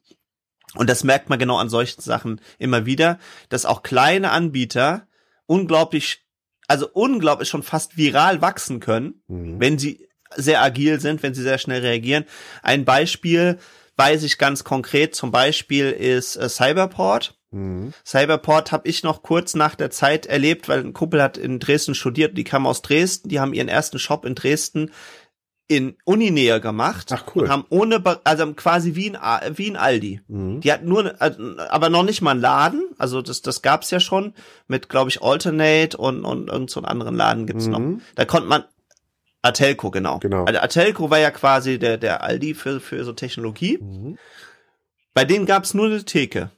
Und das merkt man genau an solchen Sachen immer wieder, dass auch kleine Anbieter unglaublich, also unglaublich schon fast viral wachsen können, mhm. wenn sie sehr agil sind, wenn sie sehr schnell reagieren. Ein Beispiel weiß ich ganz konkret, zum Beispiel ist äh, Cyberport. Mhm. Cyberport habe ich noch kurz nach der Zeit erlebt, weil ein Kumpel hat in Dresden studiert, die kam aus Dresden, die haben ihren ersten Shop in Dresden in Uninähe gemacht Ach, cool. und haben ohne also quasi wie ein wie ein Aldi. Mhm. Die hatten nur also, aber noch nicht mal einen Laden, also das das gab's ja schon mit glaube ich Alternate und und irgend so einen anderen Laden gibt's mhm. noch. Da konnte man Atelco genau. Genau. Also Atelco war ja quasi der der Aldi für für so Technologie. Mhm. Bei denen gab's nur eine Theke.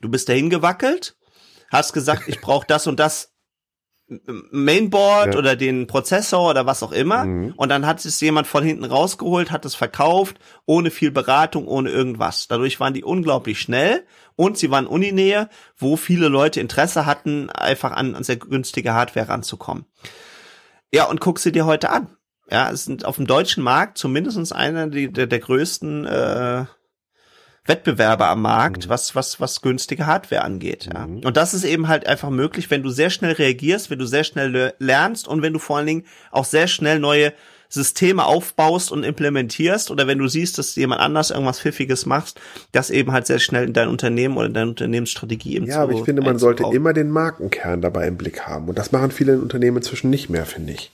Du bist dahin gewackelt, hast gesagt, ich brauche das und das Mainboard ja. oder den Prozessor oder was auch immer. Mhm. Und dann hat es jemand von hinten rausgeholt, hat es verkauft, ohne viel Beratung, ohne irgendwas. Dadurch waren die unglaublich schnell und sie waren Uninähe, wo viele Leute Interesse hatten, einfach an, an sehr günstige Hardware ranzukommen. Ja, und guck sie dir heute an. Ja, es sind auf dem deutschen Markt zumindest einer der, der größten äh, Wettbewerber am Markt, mhm. was, was, was günstige Hardware angeht. Ja. Mhm. Und das ist eben halt einfach möglich, wenn du sehr schnell reagierst, wenn du sehr schnell lernst und wenn du vor allen Dingen auch sehr schnell neue Systeme aufbaust und implementierst oder wenn du siehst, dass jemand anders irgendwas Pfiffiges machst, das eben halt sehr schnell in dein Unternehmen oder in deine Unternehmensstrategie eben Ja, aber ich finde, man sollte immer den Markenkern dabei im Blick haben und das machen viele Unternehmen inzwischen nicht mehr, finde ich.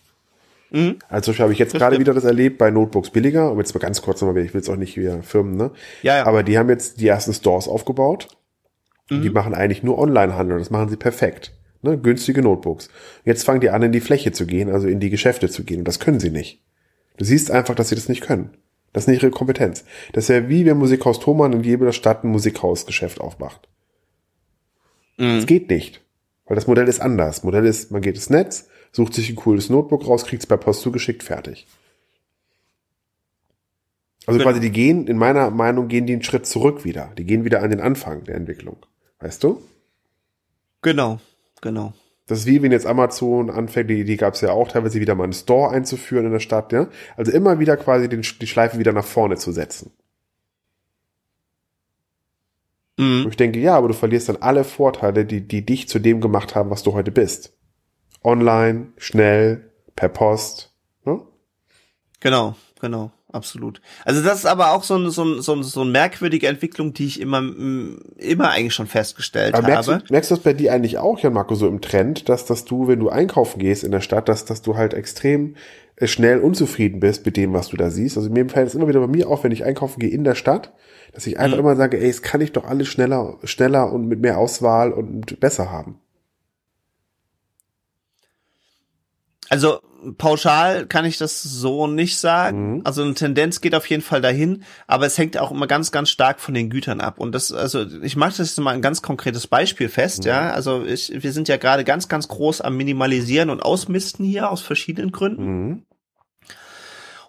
Mhm. Also habe ich jetzt gerade wieder das erlebt bei Notebooks billiger, um jetzt mal ganz kurz nochmal, ich will es auch nicht wieder firmen, ne? Ja, ja. Aber die haben jetzt die ersten Stores aufgebaut. Mhm. Die machen eigentlich nur Online-Handel, das machen sie perfekt. Ne? Günstige Notebooks. Jetzt fangen die an, in die Fläche zu gehen, also in die Geschäfte zu gehen. Und das können sie nicht. Du siehst einfach, dass sie das nicht können. Das ist nicht ihre Kompetenz. Das ist ja wie wenn Musikhaus Thomann in jeder Stadt ein Musikhausgeschäft aufmacht. Mhm. Das geht nicht. Weil das Modell ist anders. Das Modell ist, man geht ins Netz, sucht sich ein cooles Notebook raus, kriegt es per Post zugeschickt, fertig. Also genau. quasi, die gehen, in meiner Meinung, gehen die einen Schritt zurück wieder. Die gehen wieder an den Anfang der Entwicklung. Weißt du? Genau, genau. Das ist wie wenn jetzt Amazon anfängt, die, die gab es ja auch teilweise wieder mal einen Store einzuführen in der Stadt, ja. Also immer wieder quasi den, die Schleife wieder nach vorne zu setzen. Mhm. Und ich denke, ja, aber du verlierst dann alle Vorteile, die, die dich zu dem gemacht haben, was du heute bist online, schnell, per Post. Ne? Genau, genau, absolut. Also das ist aber auch so, ein, so, ein, so, ein, so eine merkwürdige Entwicklung, die ich immer, immer eigentlich schon festgestellt aber merkst habe. Du, merkst du das bei dir eigentlich auch, Jan Marco, so im Trend, dass, dass du, wenn du einkaufen gehst in der Stadt, dass, dass du halt extrem äh, schnell unzufrieden bist mit dem, was du da siehst. Also mir fällt es immer wieder bei mir auf, wenn ich einkaufen gehe in der Stadt, dass ich einfach mhm. immer sage, ey, es kann ich doch alles schneller, schneller und mit mehr Auswahl und besser haben. Also pauschal kann ich das so nicht sagen. Mhm. Also eine Tendenz geht auf jeden Fall dahin, aber es hängt auch immer ganz, ganz stark von den Gütern ab. Und das, also ich mache das jetzt mal ein ganz konkretes Beispiel fest, mhm. ja. Also ich, wir sind ja gerade ganz, ganz groß am Minimalisieren und Ausmisten hier aus verschiedenen Gründen. Mhm.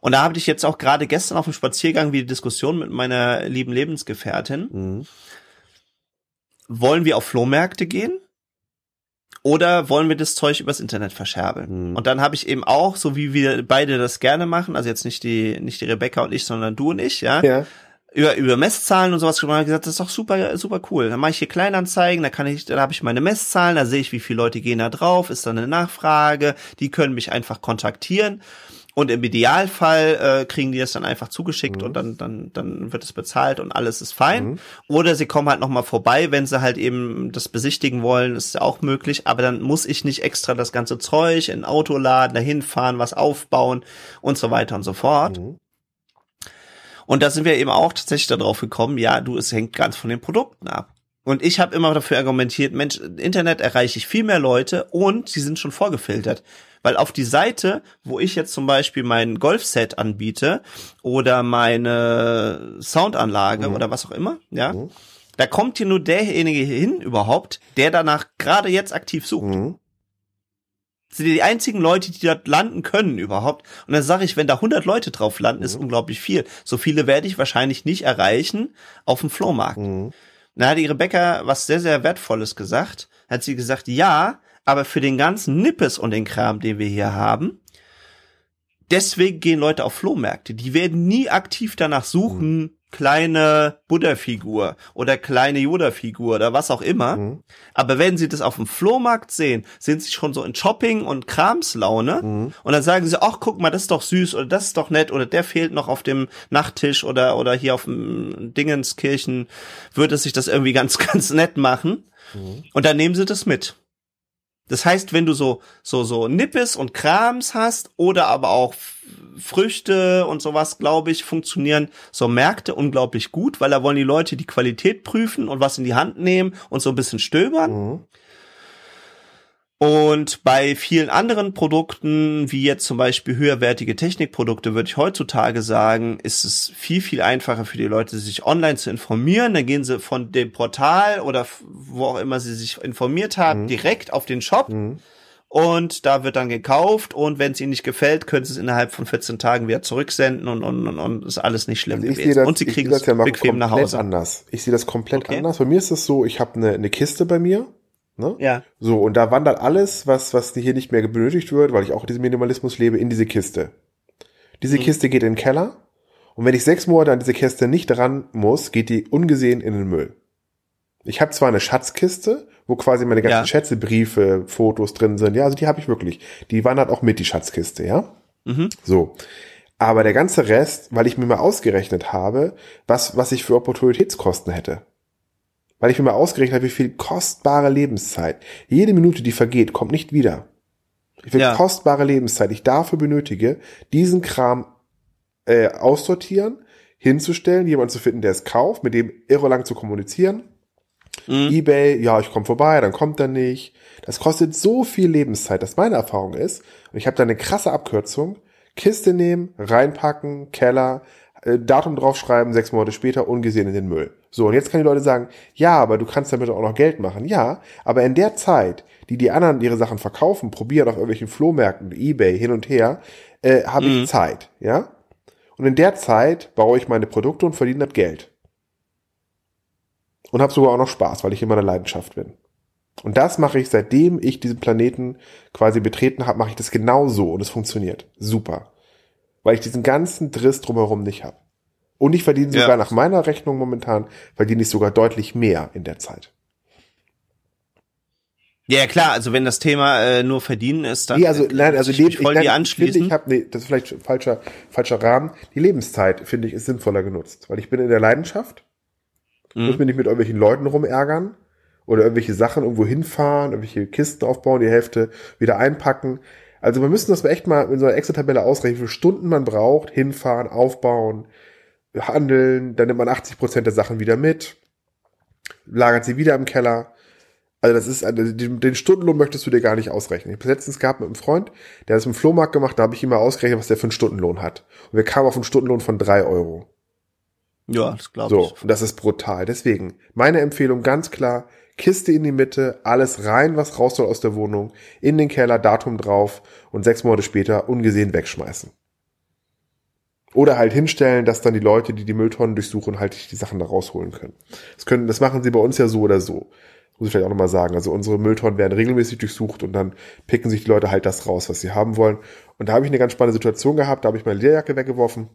Und da habe ich jetzt auch gerade gestern auf dem Spaziergang wie die Diskussion mit meiner lieben Lebensgefährtin. Mhm. Wollen wir auf Flohmärkte gehen? Oder wollen wir das Zeug übers Internet verscherbeln? Mhm. Und dann habe ich eben auch, so wie wir beide das gerne machen, also jetzt nicht die, nicht die Rebecca und ich, sondern du und ich, ja, ja. über, über Messzahlen und sowas gemacht, gesagt, das ist doch super, super cool. Dann mache ich hier Kleinanzeigen, da kann ich, da habe ich meine Messzahlen, da sehe ich, wie viele Leute gehen da drauf, ist da eine Nachfrage, die können mich einfach kontaktieren. Und im Idealfall äh, kriegen die das dann einfach zugeschickt mhm. und dann, dann, dann wird es bezahlt und alles ist fein. Mhm. Oder sie kommen halt nochmal vorbei, wenn sie halt eben das besichtigen wollen, ist ja auch möglich. Aber dann muss ich nicht extra das ganze Zeug in Auto laden, dahin fahren, was aufbauen und so weiter und so fort. Mhm. Und da sind wir eben auch tatsächlich darauf gekommen, ja, du, es hängt ganz von den Produkten ab. Und ich habe immer dafür argumentiert, Mensch, Internet erreiche ich viel mehr Leute und sie sind schon vorgefiltert. Weil auf die Seite, wo ich jetzt zum Beispiel mein Golfset anbiete oder meine Soundanlage mhm. oder was auch immer, ja, mhm. da kommt hier nur derjenige hin überhaupt, der danach gerade jetzt aktiv sucht. Mhm. Das sind die einzigen Leute, die dort landen können überhaupt. Und dann sage ich, wenn da 100 Leute drauf landen, ist mhm. unglaublich viel. So viele werde ich wahrscheinlich nicht erreichen auf dem Flohmarkt. Da hat die Rebecca was sehr, sehr Wertvolles gesagt. Hat sie gesagt, ja, aber für den ganzen Nippes und den Kram, den wir hier haben, deswegen gehen Leute auf Flohmärkte. Die werden nie aktiv danach suchen. Kleine Buddha-Figur oder kleine Yoda-Figur oder was auch immer. Mhm. Aber wenn sie das auf dem Flohmarkt sehen, sind sie schon so in Shopping- und Kramslaune. Mhm. Und dann sagen sie, ach, guck mal, das ist doch süß oder das ist doch nett oder der fehlt noch auf dem Nachttisch oder, oder hier auf dem Dingenskirchen würde sich das irgendwie [LAUGHS] ganz, ganz nett machen. Mhm. Und dann nehmen sie das mit. Das heißt, wenn du so, so, so Nippes und Krams hast oder aber auch Früchte und sowas, glaube ich, funktionieren so Märkte unglaublich gut, weil da wollen die Leute die Qualität prüfen und was in die Hand nehmen und so ein bisschen stöbern. Mhm. Und bei vielen anderen Produkten, wie jetzt zum Beispiel höherwertige Technikprodukte, würde ich heutzutage sagen, ist es viel, viel einfacher für die Leute, sich online zu informieren. Dann gehen sie von dem Portal oder wo auch immer sie sich informiert haben, mhm. direkt auf den Shop. Mhm. Und da wird dann gekauft und wenn es ihnen nicht gefällt, können sie es innerhalb von 14 Tagen wieder zurücksenden und, und, und, und ist alles nicht schlimm also gewesen. Das, und sie kriegen es ja bequem nach Hause. anders. Ich sehe das komplett okay. anders. Bei mir ist es so, ich habe eine, eine Kiste bei mir Ne? Ja. So, und da wandert alles, was, was hier nicht mehr benötigt wird, weil ich auch diesen Minimalismus lebe, in diese Kiste. Diese mhm. Kiste geht in den Keller. Und wenn ich sechs Monate an diese Kiste nicht ran muss, geht die ungesehen in den Müll. Ich habe zwar eine Schatzkiste, wo quasi meine ganzen ja. Schätze, Briefe, Fotos drin sind. Ja, also die habe ich wirklich. Die wandert auch mit, die Schatzkiste, ja? Mhm. So. Aber der ganze Rest, weil ich mir mal ausgerechnet habe, was, was ich für Opportunitätskosten hätte. Weil ich mir mal ausgerechnet habe, wie viel kostbare Lebenszeit. Jede Minute, die vergeht, kommt nicht wieder. Wie viel ja. kostbare Lebenszeit ich dafür benötige, diesen Kram äh, aussortieren, hinzustellen, jemanden zu finden, der es kauft, mit dem irre lang zu kommunizieren. Mhm. Ebay, ja, ich komme vorbei, dann kommt er nicht. Das kostet so viel Lebenszeit, dass meine Erfahrung ist, und ich habe da eine krasse Abkürzung, Kiste nehmen, reinpacken, Keller, äh, Datum draufschreiben, sechs Monate später, ungesehen in den Müll. So, und jetzt können die Leute sagen, ja, aber du kannst damit auch noch Geld machen. Ja, aber in der Zeit, die die anderen ihre Sachen verkaufen, probieren auf irgendwelchen Flohmärkten, Ebay, hin und her, äh, habe mhm. ich Zeit, ja? Und in der Zeit baue ich meine Produkte und verdiene das Geld. Und habe sogar auch noch Spaß, weil ich in meiner Leidenschaft bin. Und das mache ich, seitdem ich diesen Planeten quasi betreten habe, mache ich das genauso und es funktioniert. Super weil ich diesen ganzen Driss drumherum nicht habe. Und ich verdiene sogar ja. nach meiner Rechnung momentan, verdiene ich sogar deutlich mehr in der Zeit. Ja, klar, also wenn das Thema äh, nur verdienen ist, dann nee, also, nein, also ich, ich voll ich, die anschließen. Ich habe nee, das ist vielleicht falscher falscher Rahmen. Die Lebenszeit finde ich ist sinnvoller genutzt, weil ich bin in der Leidenschaft, mhm. muss mich nicht mit irgendwelchen Leuten rumärgern oder irgendwelche Sachen irgendwo hinfahren, irgendwelche Kisten aufbauen, die Hälfte wieder einpacken. Also wir müssen das echt mal in so einer Excel-Tabelle ausrechnen, wie viele Stunden man braucht, hinfahren, aufbauen, handeln, dann nimmt man 80 Prozent der Sachen wieder mit, lagert sie wieder im Keller. Also das ist, also den Stundenlohn möchtest du dir gar nicht ausrechnen. Ich habe letztens gehabt mit einem Freund, der hat es im Flohmarkt gemacht, da habe ich ihm mal ausgerechnet, was der für einen Stundenlohn hat. Und wir kamen auf einen Stundenlohn von drei Euro. Ja, das glaube ich. So, und das ist brutal. Deswegen, meine Empfehlung ganz klar, Kiste in die Mitte, alles rein, was raus soll aus der Wohnung, in den Keller, Datum drauf und sechs Monate später ungesehen wegschmeißen. Oder halt hinstellen, dass dann die Leute, die die Mülltonnen durchsuchen, halt die Sachen da rausholen können. Das können, das machen sie bei uns ja so oder so. Muss ich vielleicht auch nochmal sagen. Also unsere Mülltonnen werden regelmäßig durchsucht und dann picken sich die Leute halt das raus, was sie haben wollen. Und da habe ich eine ganz spannende Situation gehabt. Da habe ich meine Lehrjacke weggeworfen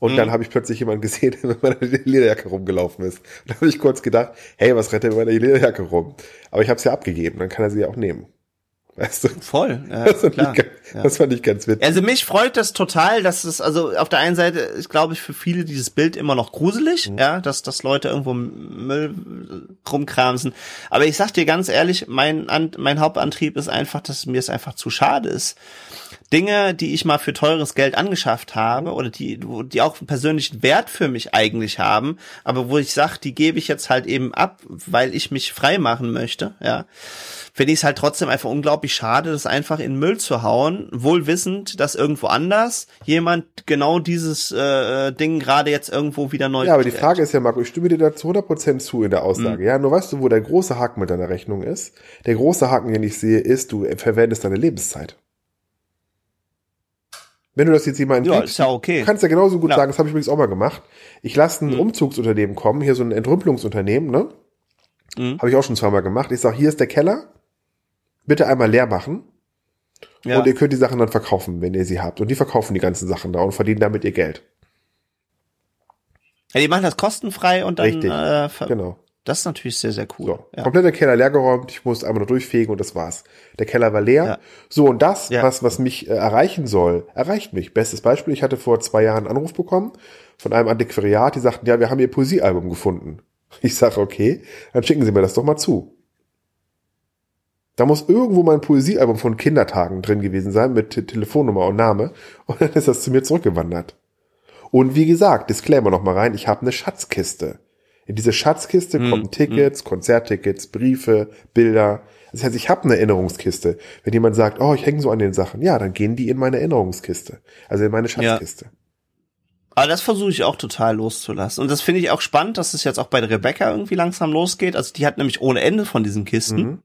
Und mhm. dann habe ich plötzlich jemanden gesehen, der mit meiner Lederjacke rumgelaufen ist. Und da habe ich kurz gedacht, hey, was rennt der mit meiner Lederjacke rum? Aber ich habe sie ja abgegeben, dann kann er sie ja auch nehmen. Weißt du? Voll, ja, das, fand klar. Ich, das fand ich ganz witzig. Also mich freut das total, dass es, also auf der einen Seite ist, glaube ich, für viele dieses Bild immer noch gruselig, mhm. ja, dass, dass Leute irgendwo Müll rumkramsen. Aber ich sag dir ganz ehrlich, mein, mein Hauptantrieb ist einfach, dass mir es einfach zu schade ist. Dinge, die ich mal für teures Geld angeschafft habe oder die, die auch einen persönlichen Wert für mich eigentlich haben, aber wo ich sage, die gebe ich jetzt halt eben ab, weil ich mich frei machen möchte, ja finde ich es halt trotzdem einfach unglaublich schade, das einfach in Müll zu hauen, wohl wissend, dass irgendwo anders jemand genau dieses äh, Ding gerade jetzt irgendwo wieder neu. Ja, aber die Frage ist ja, Marco, ich stimme dir da zu 100% zu in der Aussage. Mhm. Ja, nur weißt du, wo der große Haken mit deiner Rechnung ist? Der große Haken, den ich sehe, ist, du verwendest deine Lebenszeit. Wenn du das jetzt jemanden ja, ist ja okay. kannst ja genauso gut ja. sagen, das habe ich übrigens auch mal gemacht. Ich lasse ein mhm. Umzugsunternehmen kommen, hier so ein Entrümpelungsunternehmen, ne? Mhm. Habe ich auch schon zweimal gemacht. Ich sage, hier ist der Keller, bitte einmal leer machen. Ja. Und ihr könnt die Sachen dann verkaufen, wenn ihr sie habt. Und die verkaufen die ganzen Sachen da und verdienen damit ihr Geld. Ja, die machen das kostenfrei und dann. Richtig, äh, genau. Das ist natürlich sehr, sehr cool. So, ja. kompletter Keller leergeräumt, ich musste einmal nur durchfegen und das war's. Der Keller war leer. Ja. So, und das, ja. was, was mich äh, erreichen soll, erreicht mich. Bestes Beispiel, ich hatte vor zwei Jahren einen Anruf bekommen von einem Antiquariat, die sagten, ja, wir haben ihr Poesiealbum gefunden. [LAUGHS] Ich sage, okay, dann schicken Sie mir das doch mal zu. Da muss irgendwo mein Poesiealbum von Kindertagen drin gewesen sein mit Telefonnummer und Name. Und dann ist das zu mir zurückgewandert. Und wie gesagt, Disclaimer noch mal rein, ich habe eine Schatzkiste. In diese Schatzkiste hm, kommen Tickets, hm. Konzerttickets, Briefe, Bilder. Das heißt, ich habe eine Erinnerungskiste. Wenn jemand sagt, oh, ich hänge so an den Sachen, ja, dann gehen die in meine Erinnerungskiste. Also in meine Schatzkiste. Ja. Aber das versuche ich auch total loszulassen. Und das finde ich auch spannend, dass es jetzt auch bei der Rebecca irgendwie langsam losgeht. Also die hat nämlich ohne Ende von diesen Kisten. Mhm.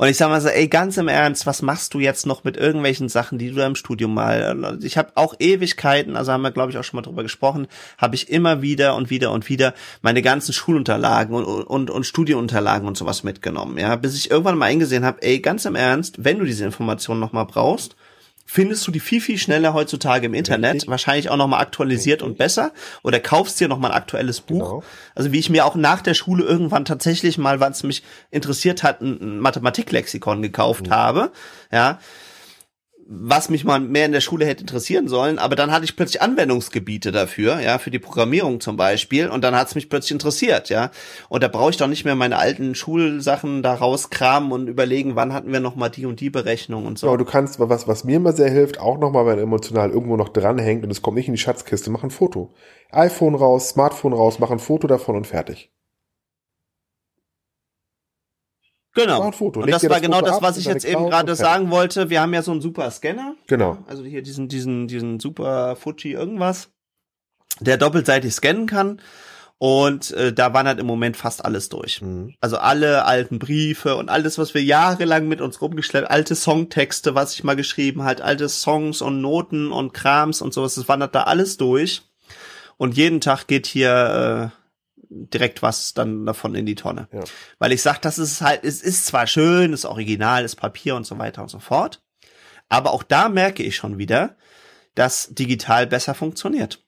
Und ich sag mal so, ey, ganz im Ernst, was machst du jetzt noch mit irgendwelchen Sachen, die du im Studium mal, ich habe auch Ewigkeiten, also haben wir glaube ich auch schon mal drüber gesprochen, habe ich immer wieder und wieder und wieder meine ganzen Schulunterlagen und, und, und Studienunterlagen und sowas mitgenommen, ja, bis ich irgendwann mal eingesehen habe, ey, ganz im Ernst, wenn du diese Informationen noch mal brauchst, findest du die viel, viel schneller heutzutage im Internet, Richtig. wahrscheinlich auch nochmal aktualisiert Richtig. und besser, oder kaufst dir nochmal ein aktuelles Buch. Genau. Also wie ich mir auch nach der Schule irgendwann tatsächlich mal, weil es mich interessiert hat, ein Mathematiklexikon gekauft mhm. habe, ja, was mich mal mehr in der Schule hätte interessieren sollen, aber dann hatte ich plötzlich Anwendungsgebiete dafür, ja, für die Programmierung zum Beispiel, und dann hat es mich plötzlich interessiert, ja. Und da brauche ich doch nicht mehr meine alten Schulsachen da rauskramen und überlegen, wann hatten wir noch mal die und die Berechnung und so. Ja, du kannst, was, was mir immer sehr hilft, auch noch mal, wenn emotional irgendwo noch dranhängt und es kommt nicht in die Schatzkiste, mach ein Foto. iPhone raus, Smartphone raus, mach ein Foto davon und fertig. Genau. Ein Foto. Und das war das genau das, was ich jetzt eben gerade sagen wollte. Wir haben ja so einen super Scanner. Genau. Also hier diesen, diesen, diesen super Fuji irgendwas, der doppelseitig scannen kann. Und äh, da wandert im Moment fast alles durch. Mhm. Also alle alten Briefe und alles, was wir jahrelang mit uns rumgeschleppt, alte Songtexte, was ich mal geschrieben halt, alte Songs und Noten und Krams und sowas, das wandert da alles durch. Und jeden Tag geht hier äh, direkt was dann davon in die Tonne. Ja. Weil ich sag, das ist halt, es ist zwar schön, ist original, ist Papier und so weiter und so fort, aber auch da merke ich schon wieder, dass digital besser funktioniert.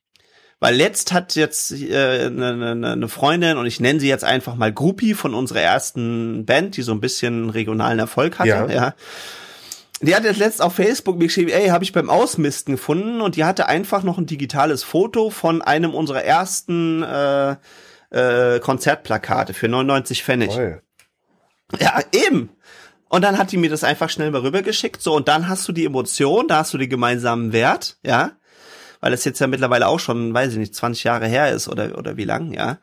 Weil letzt hat jetzt äh, eine, ne, ne Freundin, und ich nenne sie jetzt einfach mal Groupie von unserer ersten Band, die so ein bisschen regionalen Erfolg hatte, ja. ja. Die hat jetzt letzt auf Facebook mir geschrieben, ey, habe ich beim Ausmisten gefunden und die hatte einfach noch ein digitales Foto von einem unserer ersten äh, äh, Konzertplakate für 99 Pfennig. Toll. Ja, eben. Und dann hat die mir das einfach schnell mal rübergeschickt. So, und dann hast du die Emotion, da hast du den gemeinsamen Wert, ja. Weil es jetzt ja mittlerweile auch schon, weiß ich nicht, 20 Jahre her ist oder, oder wie lang, ja.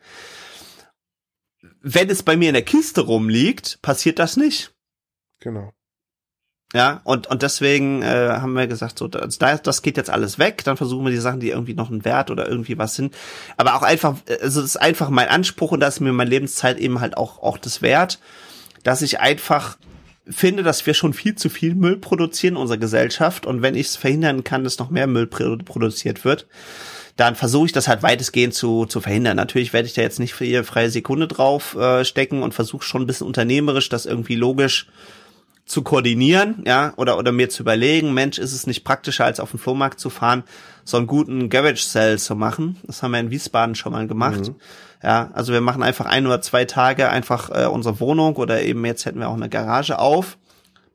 Wenn es bei mir in der Kiste rumliegt, passiert das nicht. Genau. Ja, und, und deswegen äh, haben wir gesagt, so, das, das geht jetzt alles weg, dann versuchen wir die Sachen, die irgendwie noch einen Wert oder irgendwie was sind. Aber auch einfach, also das ist einfach mein Anspruch und das ist mir meine Lebenszeit eben halt auch, auch das wert, dass ich einfach finde, dass wir schon viel zu viel Müll produzieren in unserer Gesellschaft und wenn ich es verhindern kann, dass noch mehr Müll produziert wird, dann versuche ich das halt weitestgehend zu, zu verhindern. Natürlich werde ich da jetzt nicht für jede freie Sekunde drauf äh, stecken und versuche schon ein bisschen unternehmerisch das irgendwie logisch zu koordinieren, ja, oder, oder mir zu überlegen, Mensch, ist es nicht praktischer, als auf den Flohmarkt zu fahren, so einen guten Garage Sale zu machen. Das haben wir in Wiesbaden schon mal gemacht. Mhm. Ja, also wir machen einfach ein oder zwei Tage einfach äh, unsere Wohnung oder eben jetzt hätten wir auch eine Garage auf,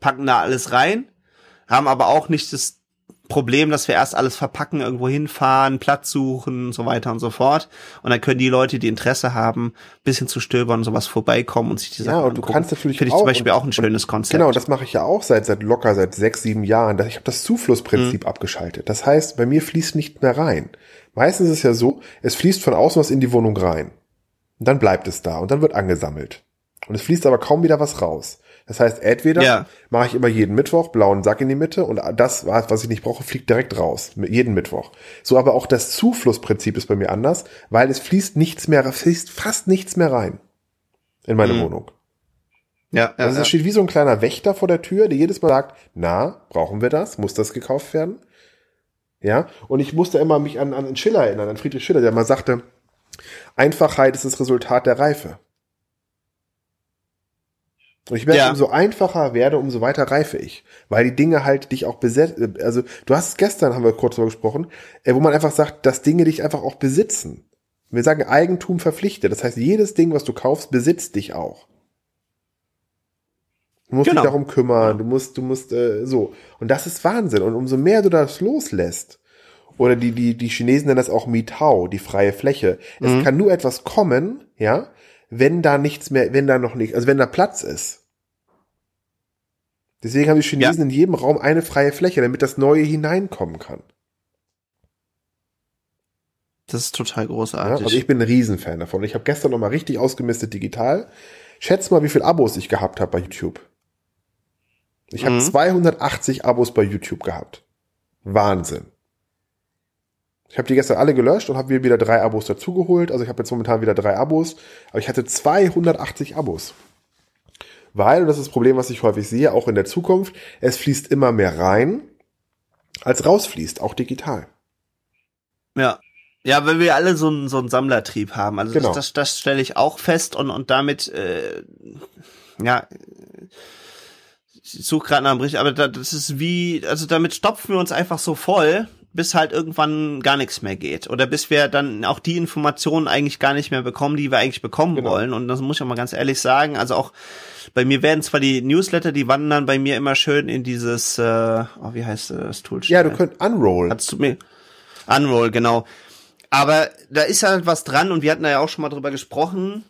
packen da alles rein, haben aber auch nicht das Problem, dass wir erst alles verpacken, irgendwo hinfahren, Platz suchen, so weiter und so fort. Und dann können die Leute, die Interesse haben, bisschen zu stöbern und sowas vorbeikommen und sich die Sachen Ja, und du angucken. kannst natürlich Finde ich zum Beispiel auch ein schönes Konzept. Genau, das mache ich ja auch seit, seit locker, seit sechs, sieben Jahren. Ich habe das Zuflussprinzip mhm. abgeschaltet. Das heißt, bei mir fließt nicht mehr rein. Meistens ist es ja so, es fließt von außen was in die Wohnung rein. Und dann bleibt es da und dann wird angesammelt. Und es fließt aber kaum wieder was raus. Das heißt, entweder ja. mache ich immer jeden Mittwoch blauen Sack in die Mitte und das, was ich nicht brauche, fliegt direkt raus. Jeden Mittwoch. So aber auch das Zuflussprinzip ist bei mir anders, weil es fließt nichts mehr, fließt fast nichts mehr rein in meine mhm. Wohnung. Ja, ja, also es steht wie so ein kleiner Wächter vor der Tür, der jedes Mal sagt, na, brauchen wir das? Muss das gekauft werden? Ja, und ich musste immer mich an, an Schiller erinnern, an Friedrich Schiller, der mal sagte, Einfachheit ist das Resultat der Reife. Und ich werde, ja. umso einfacher werde, umso weiter reife ich. Weil die Dinge halt dich auch besetzen. Also, du hast es gestern, haben wir kurz darüber gesprochen, äh, wo man einfach sagt, dass Dinge dich einfach auch besitzen. Wir sagen Eigentum verpflichtet. Das heißt, jedes Ding, was du kaufst, besitzt dich auch. Du musst genau. dich darum kümmern, du musst, du musst, äh, so. Und das ist Wahnsinn. Und umso mehr du das loslässt, oder die, die, die Chinesen nennen das auch Mitao, die freie Fläche. Mhm. Es kann nur etwas kommen, ja, wenn da nichts mehr, wenn da noch nicht, also wenn da Platz ist. Deswegen haben die Chinesen ja. in jedem Raum eine freie Fläche, damit das Neue hineinkommen kann. Das ist total großartig. Ja, also ich bin ein Riesenfan davon. Ich habe gestern noch mal richtig ausgemistet digital. Schätz mal, wie viel Abos ich gehabt habe bei YouTube. Ich habe mhm. 280 Abos bei YouTube gehabt. Wahnsinn. Ich habe die gestern alle gelöscht und habe mir wieder drei Abos dazugeholt. Also ich habe jetzt momentan wieder drei Abos. Aber ich hatte 280 Abos. Weil, und das ist das Problem, was ich häufig sehe, auch in der Zukunft, es fließt immer mehr rein, als rausfließt, auch digital. Ja. Ja, weil wir alle so einen so einen Sammlertrieb haben. Also genau. das, das, das stelle ich auch fest und, und damit, äh, ja, ich suche gerade nach einem Bericht, aber das ist wie, also damit stopfen wir uns einfach so voll, bis halt irgendwann gar nichts mehr geht. Oder bis wir dann auch die Informationen eigentlich gar nicht mehr bekommen, die wir eigentlich bekommen genau. wollen. Und das muss ich auch mal ganz ehrlich sagen. Also auch bei mir werden zwar die Newsletter, die wandern bei mir immer schön in dieses, äh, oh, wie heißt das Tool? Ja, du könnt Unroll. Hast du mir? Unroll, genau. Aber da ist halt was dran und wir hatten da ja auch schon mal drüber gesprochen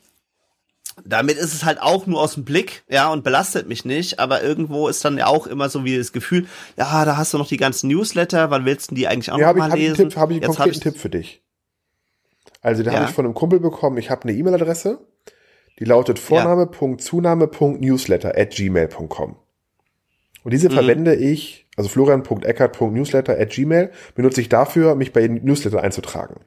damit ist es halt auch nur aus dem Blick, ja, und belastet mich nicht, aber irgendwo ist dann ja auch immer so wie das Gefühl, ja, da hast du noch die ganzen Newsletter, wann willst du die eigentlich auch ja, noch mal hab lesen? Tipp, habe ich einen konkreten hab Tipp für dich. Also, da ja. habe ich von einem Kumpel bekommen, ich habe eine E-Mail-Adresse, die lautet vorname.zunahme.newsletter at gmail.com. Und diese mhm. verwende ich, also florian.eckert.newsletter at gmail, benutze ich dafür, mich bei Newsletter einzutragen.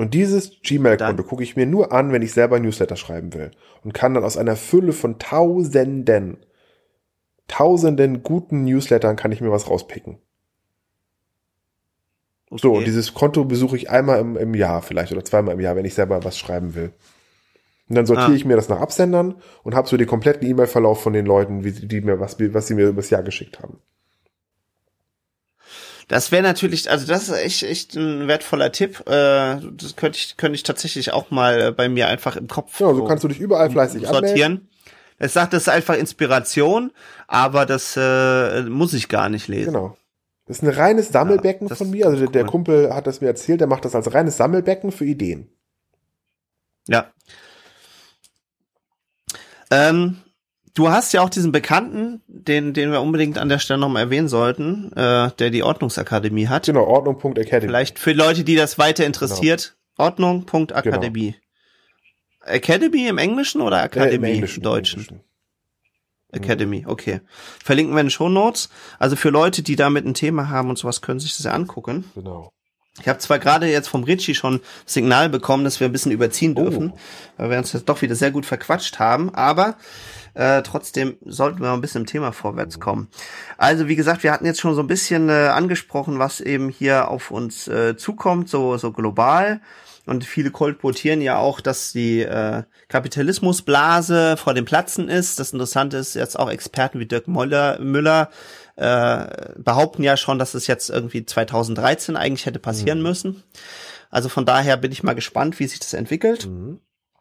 Und dieses Gmail-Konto gucke ich mir nur an, wenn ich selber Newsletter schreiben will. Und kann dann aus einer Fülle von Tausenden, Tausenden guten Newslettern kann ich mir was rauspicken. Okay. So, und dieses Konto besuche ich einmal im, im Jahr vielleicht oder zweimal im Jahr, wenn ich selber was schreiben will. Und dann sortiere ah. ich mir das nach Absendern und habe so den kompletten E-Mail-Verlauf von den Leuten, wie die mir was, was sie mir übers Jahr geschickt haben. Das wäre natürlich, also das ist echt, echt ein wertvoller Tipp. Äh, das könnte ich, könnte ich tatsächlich auch mal bei mir einfach im Kopf. Ja, so kannst du dich überall fleißig sortieren. Anmelden. Es sagt, das ist einfach Inspiration, aber das äh, muss ich gar nicht lesen. Genau. Das ist ein reines Sammelbecken ja, von mir. Also der, der Kumpel hat das mir erzählt, der macht das als reines Sammelbecken für Ideen. Ja. Ähm, Du hast ja auch diesen Bekannten, den, den wir unbedingt an der Stelle nochmal erwähnen sollten, äh, der die Ordnungsakademie hat. Genau, Ordnung.academy. Vielleicht für Leute, die das weiter interessiert, genau. Ordnung.akademie. Genau. Academy im Englischen oder Akademie äh, im, Englischen, im Deutschen? Englischen. Academy, okay. Verlinken wir in den Show Notes. Also für Leute, die damit ein Thema haben und sowas, können sich das ja angucken. Genau. Ich habe zwar gerade jetzt vom Richie schon Signal bekommen, dass wir ein bisschen überziehen dürfen, oh. weil wir uns jetzt doch wieder sehr gut verquatscht haben, aber äh, trotzdem sollten wir ein bisschen im Thema vorwärts kommen. Also wie gesagt, wir hatten jetzt schon so ein bisschen äh, angesprochen, was eben hier auf uns äh, zukommt, so, so global. Und viele kolportieren ja auch, dass die äh, Kapitalismusblase vor dem Platzen ist. Das Interessante ist jetzt auch Experten wie Dirk Müller, Müller äh, behaupten ja schon, dass es jetzt irgendwie 2013 eigentlich hätte passieren mhm. müssen. Also von daher bin ich mal gespannt, wie sich das entwickelt. Mhm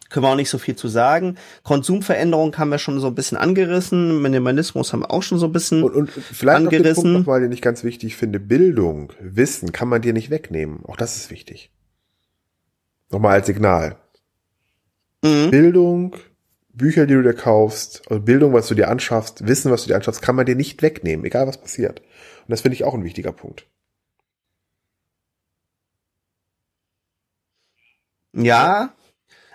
können wir auch nicht so viel zu sagen. Konsumveränderung haben wir schon so ein bisschen angerissen, Minimalismus haben wir auch schon so ein bisschen und, und vielleicht angerissen. Noch den Punkt nochmal, den ich ganz wichtig finde, Bildung, Wissen kann man dir nicht wegnehmen. Auch das ist wichtig. Nochmal als Signal. Mhm. Bildung, Bücher, die du dir kaufst, also Bildung, was du dir anschaffst, Wissen, was du dir anschaffst, kann man dir nicht wegnehmen, egal was passiert. Und das finde ich auch ein wichtiger Punkt. Ja,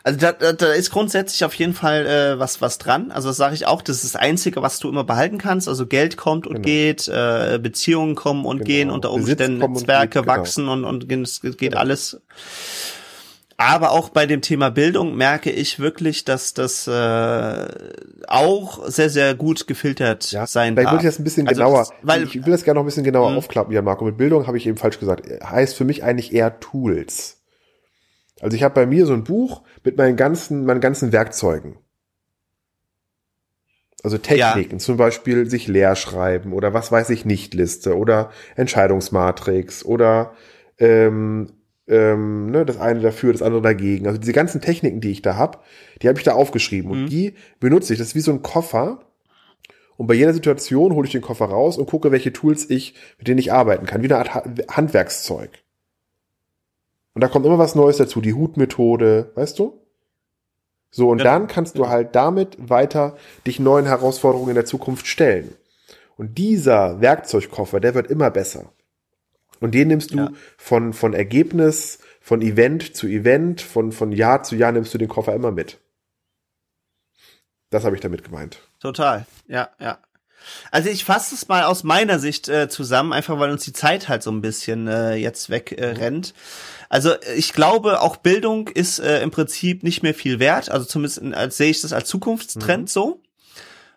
also da, da, da ist grundsätzlich auf jeden Fall äh, was was dran. Also das sage ich auch, das ist das Einzige, was du immer behalten kannst. Also Geld kommt und genau. geht, äh, Beziehungen kommen und genau. gehen, unter Umständen Netzwerke und geht, genau. wachsen und, und es geht genau. alles. Aber auch bei dem Thema Bildung merke ich wirklich, dass das äh, auch sehr, sehr gut gefiltert ja, sein darf. Vielleicht würde ich das ein bisschen also genauer, das, weil, ich will das gerne noch ein bisschen genauer mh. aufklappen, Jan Marco. Mit Bildung habe ich eben falsch gesagt. Heißt für mich eigentlich eher Tools. Also ich habe bei mir so ein Buch mit meinen ganzen, meinen ganzen Werkzeugen. Also Techniken, ja. zum Beispiel sich leer schreiben oder was weiß ich nicht Liste oder Entscheidungsmatrix oder ähm, ähm, ne, das eine dafür, das andere dagegen. Also diese ganzen Techniken, die ich da hab, die habe ich da aufgeschrieben mhm. und die benutze ich. Das ist wie so ein Koffer. Und bei jeder Situation hole ich den Koffer raus und gucke, welche Tools ich, mit denen ich arbeiten kann, wie eine Art Handwerkszeug. Und da kommt immer was Neues dazu, die Hutmethode, weißt du? So, und ja. dann kannst du halt damit weiter dich neuen Herausforderungen in der Zukunft stellen. Und dieser Werkzeugkoffer, der wird immer besser. Und den nimmst du ja. von, von Ergebnis, von Event zu Event, von, von Jahr zu Jahr nimmst du den Koffer immer mit. Das habe ich damit gemeint. Total, ja, ja. Also ich fasse es mal aus meiner Sicht äh, zusammen, einfach weil uns die Zeit halt so ein bisschen äh, jetzt wegrennt. Äh, also ich glaube, auch Bildung ist äh, im Prinzip nicht mehr viel wert. Also zumindest als sehe ich das als Zukunftstrend mhm. so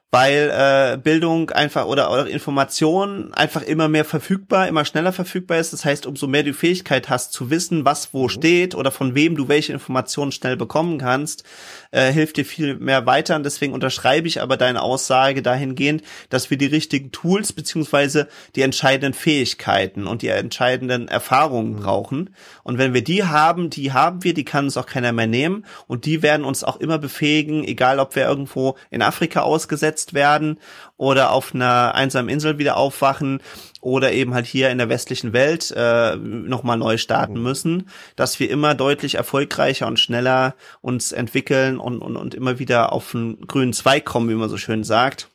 weil äh, Bildung einfach oder, oder Information einfach immer mehr verfügbar, immer schneller verfügbar ist. Das heißt, umso mehr du Fähigkeit hast zu wissen, was wo mhm. steht oder von wem du welche Informationen schnell bekommen kannst, äh, hilft dir viel mehr weiter. Und deswegen unterschreibe ich aber deine Aussage dahingehend, dass wir die richtigen Tools beziehungsweise die entscheidenden Fähigkeiten und die entscheidenden Erfahrungen mhm. brauchen. Und wenn wir die haben, die haben wir, die kann uns auch keiner mehr nehmen. Und die werden uns auch immer befähigen, egal ob wir irgendwo in Afrika ausgesetzt ausgesetzt werden oder auf einer einsamen Insel wieder aufwachen oder eben halt hier in der westlichen Welt äh, nochmal neu starten müssen, dass wir immer deutlich erfolgreicher und schneller uns entwickeln und, und, und immer wieder auf einen grünen Zweig kommen, wie man so schön sagt.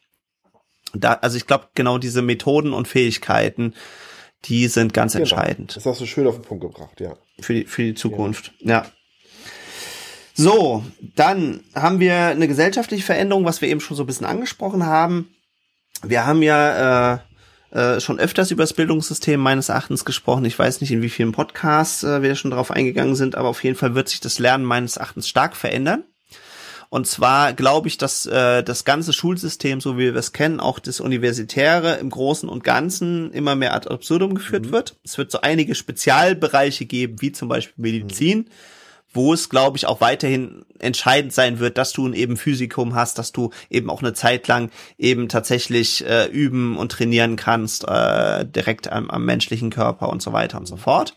Da, also ich glaube, genau diese Methoden und Fähigkeiten, die sind ganz genau. entscheidend. Das hast du schön auf den Punkt gebracht, ja. Für die, für die Zukunft, ja. ja. So, dann haben wir eine gesellschaftliche Veränderung, was wir eben schon so ein bisschen angesprochen haben. Wir haben ja äh, äh, schon öfters über das Bildungssystem meines Erachtens gesprochen. Ich weiß nicht, in wie vielen Podcasts äh, wir schon darauf eingegangen sind, aber auf jeden Fall wird sich das Lernen meines Erachtens stark verändern. Und zwar glaube ich, dass äh, das ganze Schulsystem, so wie wir es kennen, auch das Universitäre im Großen und Ganzen immer mehr ad absurdum geführt mhm. wird. Es wird so einige Spezialbereiche geben, wie zum Beispiel Medizin. Mhm wo es, glaube ich, auch weiterhin entscheidend sein wird, dass du eben Physikum hast, dass du eben auch eine Zeit lang eben tatsächlich äh, üben und trainieren kannst, äh, direkt am, am menschlichen Körper und so weiter und so fort.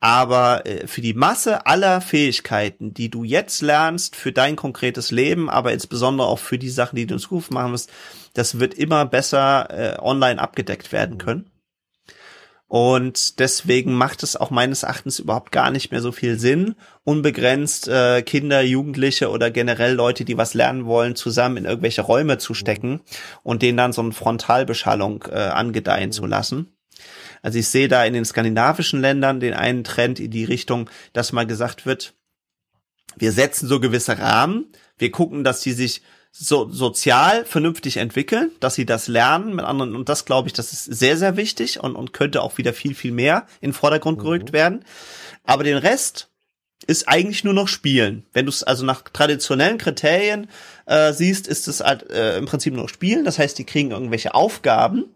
Aber äh, für die Masse aller Fähigkeiten, die du jetzt lernst, für dein konkretes Leben, aber insbesondere auch für die Sachen, die du in Zukunft machen wirst, das wird immer besser äh, online abgedeckt werden können. Und deswegen macht es auch meines Erachtens überhaupt gar nicht mehr so viel Sinn, unbegrenzt äh, Kinder, Jugendliche oder generell Leute, die was lernen wollen, zusammen in irgendwelche Räume zu stecken und denen dann so eine Frontalbeschallung äh, angedeihen zu lassen. Also ich sehe da in den skandinavischen Ländern den einen Trend in die Richtung, dass mal gesagt wird, wir setzen so gewisse Rahmen, wir gucken, dass die sich so sozial vernünftig entwickeln, dass sie das lernen mit anderen und das glaube ich, das ist sehr sehr wichtig und und könnte auch wieder viel viel mehr in den Vordergrund mhm. gerückt werden. Aber den Rest ist eigentlich nur noch Spielen. Wenn du es also nach traditionellen Kriterien äh, siehst, ist es halt äh, im Prinzip nur noch Spielen. Das heißt, die kriegen irgendwelche Aufgaben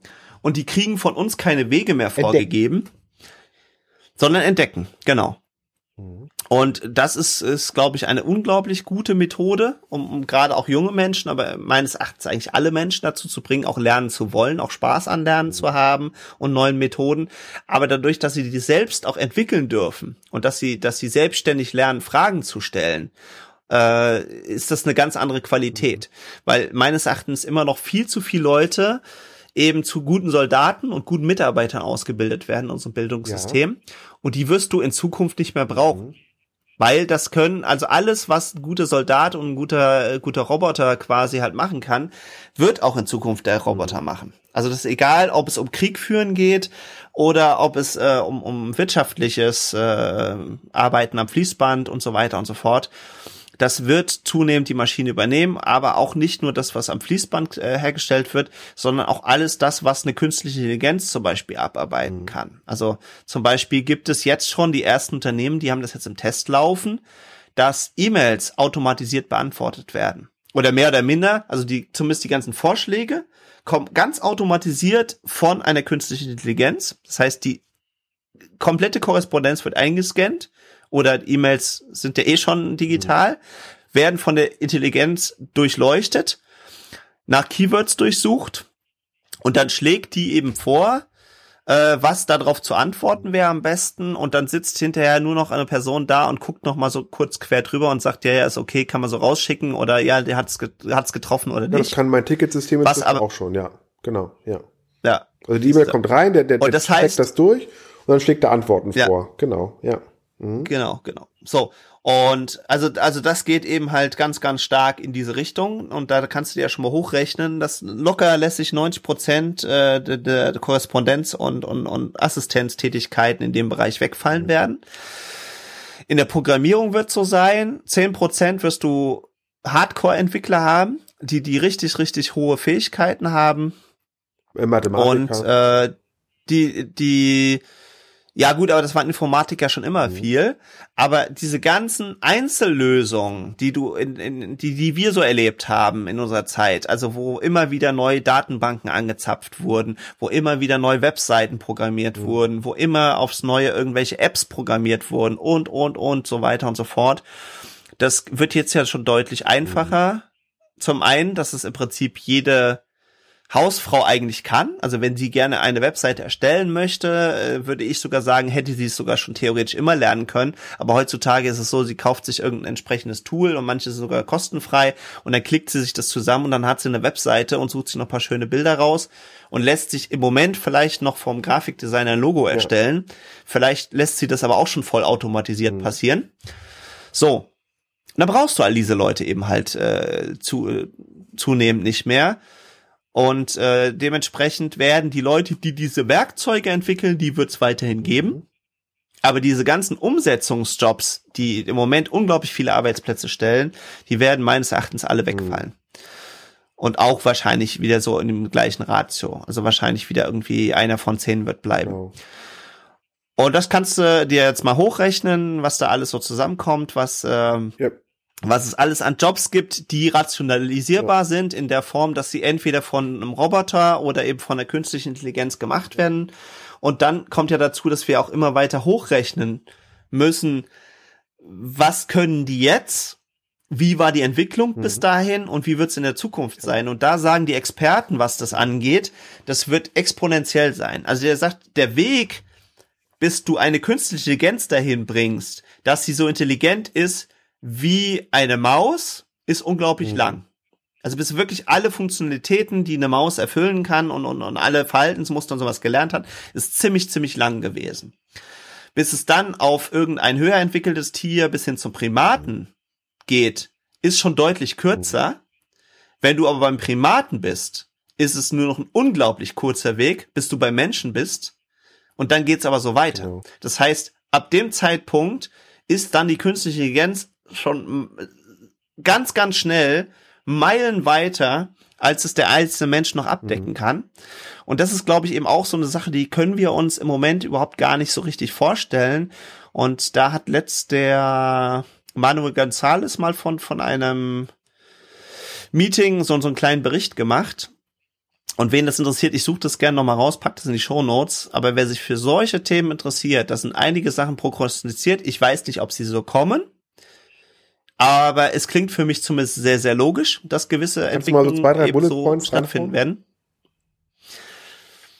und die kriegen von uns keine Wege mehr vorgegeben, entdecken. sondern entdecken. Genau. Mhm. Und das ist, ist glaube ich, eine unglaublich gute Methode, um, um gerade auch junge Menschen, aber meines Erachtens eigentlich alle Menschen dazu zu bringen, auch lernen zu wollen, auch Spaß an Lernen zu haben und neuen Methoden. Aber dadurch, dass sie die selbst auch entwickeln dürfen und dass sie, dass sie selbstständig lernen, Fragen zu stellen äh, ist das eine ganz andere Qualität. Weil meines Erachtens immer noch viel zu viele Leute eben zu guten Soldaten und guten Mitarbeitern ausgebildet werden in unserem Bildungssystem. Ja. Und die wirst du in Zukunft nicht mehr brauchen. Mhm. Weil das können, also alles, was ein guter Soldat und ein guter, äh, guter Roboter quasi halt machen kann, wird auch in Zukunft der Roboter mhm. machen. Also das ist egal, ob es um Krieg führen geht oder ob es äh, um, um wirtschaftliches äh, Arbeiten am Fließband und so weiter und so fort. Das wird zunehmend die Maschine übernehmen, aber auch nicht nur das, was am Fließband äh, hergestellt wird, sondern auch alles das, was eine künstliche Intelligenz zum Beispiel abarbeiten mhm. kann. Also zum Beispiel gibt es jetzt schon die ersten Unternehmen, die haben das jetzt im Test laufen, dass E-Mails automatisiert beantwortet werden. Oder mehr oder minder, also die, zumindest die ganzen Vorschläge, kommen ganz automatisiert von einer künstlichen Intelligenz. Das heißt, die komplette Korrespondenz wird eingescannt oder E-Mails sind ja eh schon digital, werden von der Intelligenz durchleuchtet, nach Keywords durchsucht und dann schlägt die eben vor, äh, was darauf zu antworten wäre am besten und dann sitzt hinterher nur noch eine Person da und guckt noch mal so kurz quer drüber und sagt, ja, ja, ist okay, kann man so rausschicken oder ja, der hat's, hat's getroffen oder nicht. Ja, das kann mein Ticketsystem aber, auch schon, ja, genau, ja. Ja. Also die E-Mail kommt rein, der, der, der das heißt, das durch und dann schlägt er Antworten ja. vor, genau, ja. Mhm. Genau, genau. So. Und also, also das geht eben halt ganz, ganz stark in diese Richtung. Und da kannst du dir ja schon mal hochrechnen, dass locker lässt sich 90 Prozent äh, der, der Korrespondenz und, und, und Assistenztätigkeiten in dem Bereich wegfallen mhm. werden. In der Programmierung wird so sein, 10 Prozent wirst du Hardcore-Entwickler haben, die die richtig, richtig hohe Fähigkeiten haben. Mathematiker. Und äh, die, die ja gut, aber das war in Informatik ja schon immer mhm. viel. Aber diese ganzen Einzellösungen, die du in, in die die wir so erlebt haben in unserer Zeit, also wo immer wieder neue Datenbanken angezapft wurden, wo immer wieder neue Webseiten programmiert mhm. wurden, wo immer aufs neue irgendwelche Apps programmiert wurden und und und so weiter und so fort. Das wird jetzt ja schon deutlich einfacher. Mhm. Zum einen, dass es im Prinzip jede Hausfrau eigentlich kann. Also wenn sie gerne eine Webseite erstellen möchte, äh, würde ich sogar sagen, hätte sie es sogar schon theoretisch immer lernen können. Aber heutzutage ist es so, sie kauft sich irgendein entsprechendes Tool und manches sogar kostenfrei und dann klickt sie sich das zusammen und dann hat sie eine Webseite und sucht sich noch ein paar schöne Bilder raus und lässt sich im Moment vielleicht noch vom Grafikdesigner ein Logo erstellen. Ja. Vielleicht lässt sie das aber auch schon voll automatisiert mhm. passieren. So, dann brauchst du all diese Leute eben halt äh, zu, äh, zunehmend nicht mehr. Und äh, dementsprechend werden die Leute, die diese Werkzeuge entwickeln, die wird es weiterhin geben. Mhm. Aber diese ganzen Umsetzungsjobs, die im Moment unglaublich viele Arbeitsplätze stellen, die werden meines Erachtens alle wegfallen. Mhm. Und auch wahrscheinlich wieder so in dem gleichen Ratio. Also wahrscheinlich wieder irgendwie einer von zehn wird bleiben. Oh. Und das kannst du dir jetzt mal hochrechnen, was da alles so zusammenkommt, was ähm, yep was es alles an Jobs gibt, die rationalisierbar ja. sind in der Form, dass sie entweder von einem Roboter oder eben von der künstlichen Intelligenz gemacht werden. Und dann kommt ja dazu, dass wir auch immer weiter hochrechnen müssen, was können die jetzt? Wie war die Entwicklung mhm. bis dahin und wie wird es in der Zukunft sein? Und da sagen die Experten, was das angeht, das wird exponentiell sein. Also der sagt, der Weg, bis du eine künstliche Intelligenz dahin bringst, dass sie so intelligent ist, wie eine Maus ist unglaublich mhm. lang. Also bis wirklich alle Funktionalitäten, die eine Maus erfüllen kann und, und, und alle Verhaltensmuster und sowas gelernt hat, ist ziemlich, ziemlich lang gewesen. Bis es dann auf irgendein höher entwickeltes Tier bis hin zum Primaten geht, ist schon deutlich kürzer. Wenn du aber beim Primaten bist, ist es nur noch ein unglaublich kurzer Weg, bis du beim Menschen bist. Und dann geht's aber so weiter. Das heißt, ab dem Zeitpunkt ist dann die künstliche Intelligenz schon ganz, ganz schnell Meilen weiter, als es der einzelne Mensch noch abdecken mhm. kann. Und das ist, glaube ich, eben auch so eine Sache, die können wir uns im Moment überhaupt gar nicht so richtig vorstellen. Und da hat letzt der Manuel González mal von, von einem Meeting so, so einen kleinen Bericht gemacht. Und wen das interessiert, ich suche das gerne nochmal raus, pack das in die Show Notes. Aber wer sich für solche Themen interessiert, das sind einige Sachen prokrastiniert. Ich weiß nicht, ob sie so kommen. Aber es klingt für mich zumindest sehr, sehr logisch, dass gewisse Kannst Entwicklungen so zwei, Bullet so stattfinden werden.